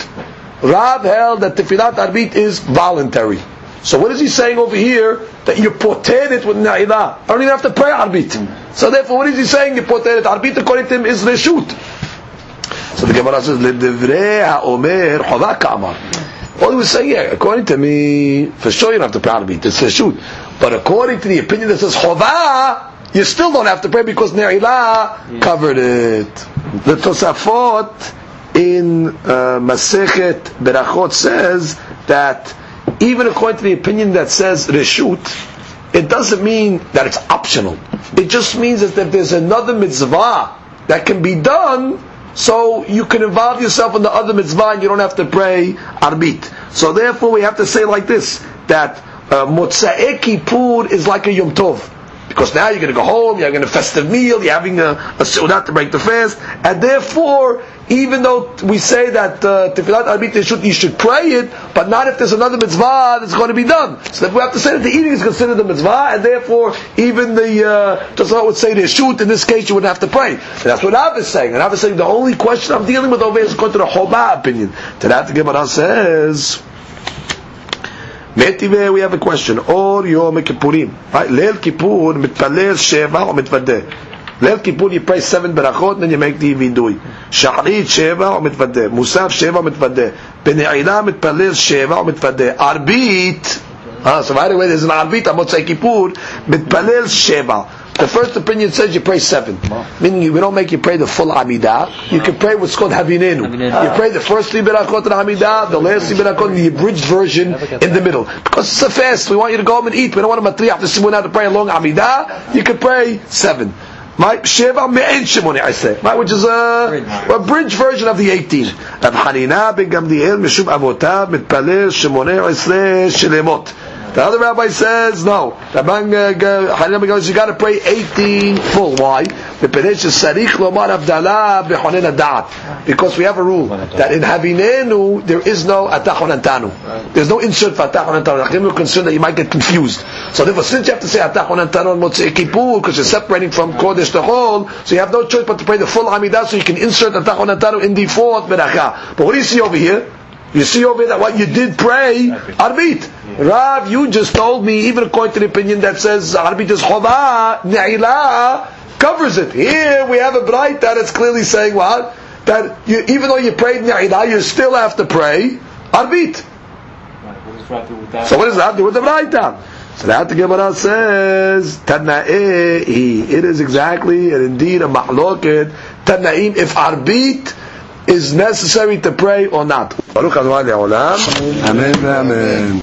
S1: Rav held that tefillat arbit is voluntary. So what is he saying over here? That you're potered with na'ilah. I don't even have to pray arbit. So therefore, what is he saying? You're potered. Arbit according to him is reshut. So the Gemara says, "Ledevrei ha'omer chova ka'amar." All he was saying, yeah, according to me, for sure you don't have to pray arbit. It's reshut. But according to the opinion that says chova, you still don't have to pray because na'ilah covered it. The Tosafot in uh, Masechet Berachot says that even according to the opinion that says reshut, it doesn't mean that it's optional. It just means that there's another mitzvah that can be done, so you can involve yourself in the other mitzvah and you don't have to pray arbit. So therefore we have to say like this, that uh, Motza'e Kippur is like a Yom Tov. Because now you're going to go home, you're having a festive meal, you're having a, a su'udah to break the fast, and therefore, even though we say that uh, tefillat arbit should you should pray it, but not if there's another mitzvah that's going to be done. So that we have to say that the eating is considered a mitzvah, and therefore even the uh, would say the shoot in this case you wouldn't have to pray. And that's what Rav is saying. And Rav is saying the only question I'm dealing with over here is according to the Chobah opinion. To that the Gemara says. Metive, we have a question. Or Yom Kippurim. Right? Leil Kippur, מתפלל שבע או מתוודה. ליל כיפור you pray seven ברachot, then you make the וידוי. שחרית שבע או מתוודה. מוסף שבע או מתוודה. בנעילה מתפלל שבע או מתוודה. ערבית, uh, so right away there's an ערבית, המוצאי כיפור, מתפלל שבע. The first opinion says you pray seven, meaning we don't make you pray the full Amidah. You can pray what's called Havinenu. You pray the first three berachot in Amidah, the last three berachot, the abridged version in the middle. Because it's a fast, we want you to go home and eat. We don't want to matriach to Simon out to pray a long Amidah. You can pray seven. My Sheva me'en shemone, I say. Right? Which is a, a bridge version of the 18. Rab Hanina ben Gamliel mishum avotav mitpalel shemone esre shelemot. The other rabbi says no. Uh, goes, you got to pray 18 full. Why? Because we have a rule that in Havinenu there is no Atachonantanu. There's no insert for Atachonantanu. Are concerned that you might get confused. So therefore, since you have to say Atachonantanu on Motzei Kippur, because you're separating from Kodesh to Chol, so you have no choice but to pray the full Hamidah, so you can insert Atachonantanu in the fourth Beracha. But what do you see over here? You see over that what you did pray, Arbit. Rav, you just told me, even according to the opinion that says Arbit is Chova, Ne'ilah, covers it. Here we have a Braita that it's clearly saying what? That you, even though you prayed Ne'ilah, you still have to pray Arbit. So what does that do with the Braita So that the Gemara says, Tana'ehi. It is exactly and indeed a mahloket. Tana'im, if Arbit is necessary to pray or not. Baruch Adonai Le'olam.
S2: Amen, amen.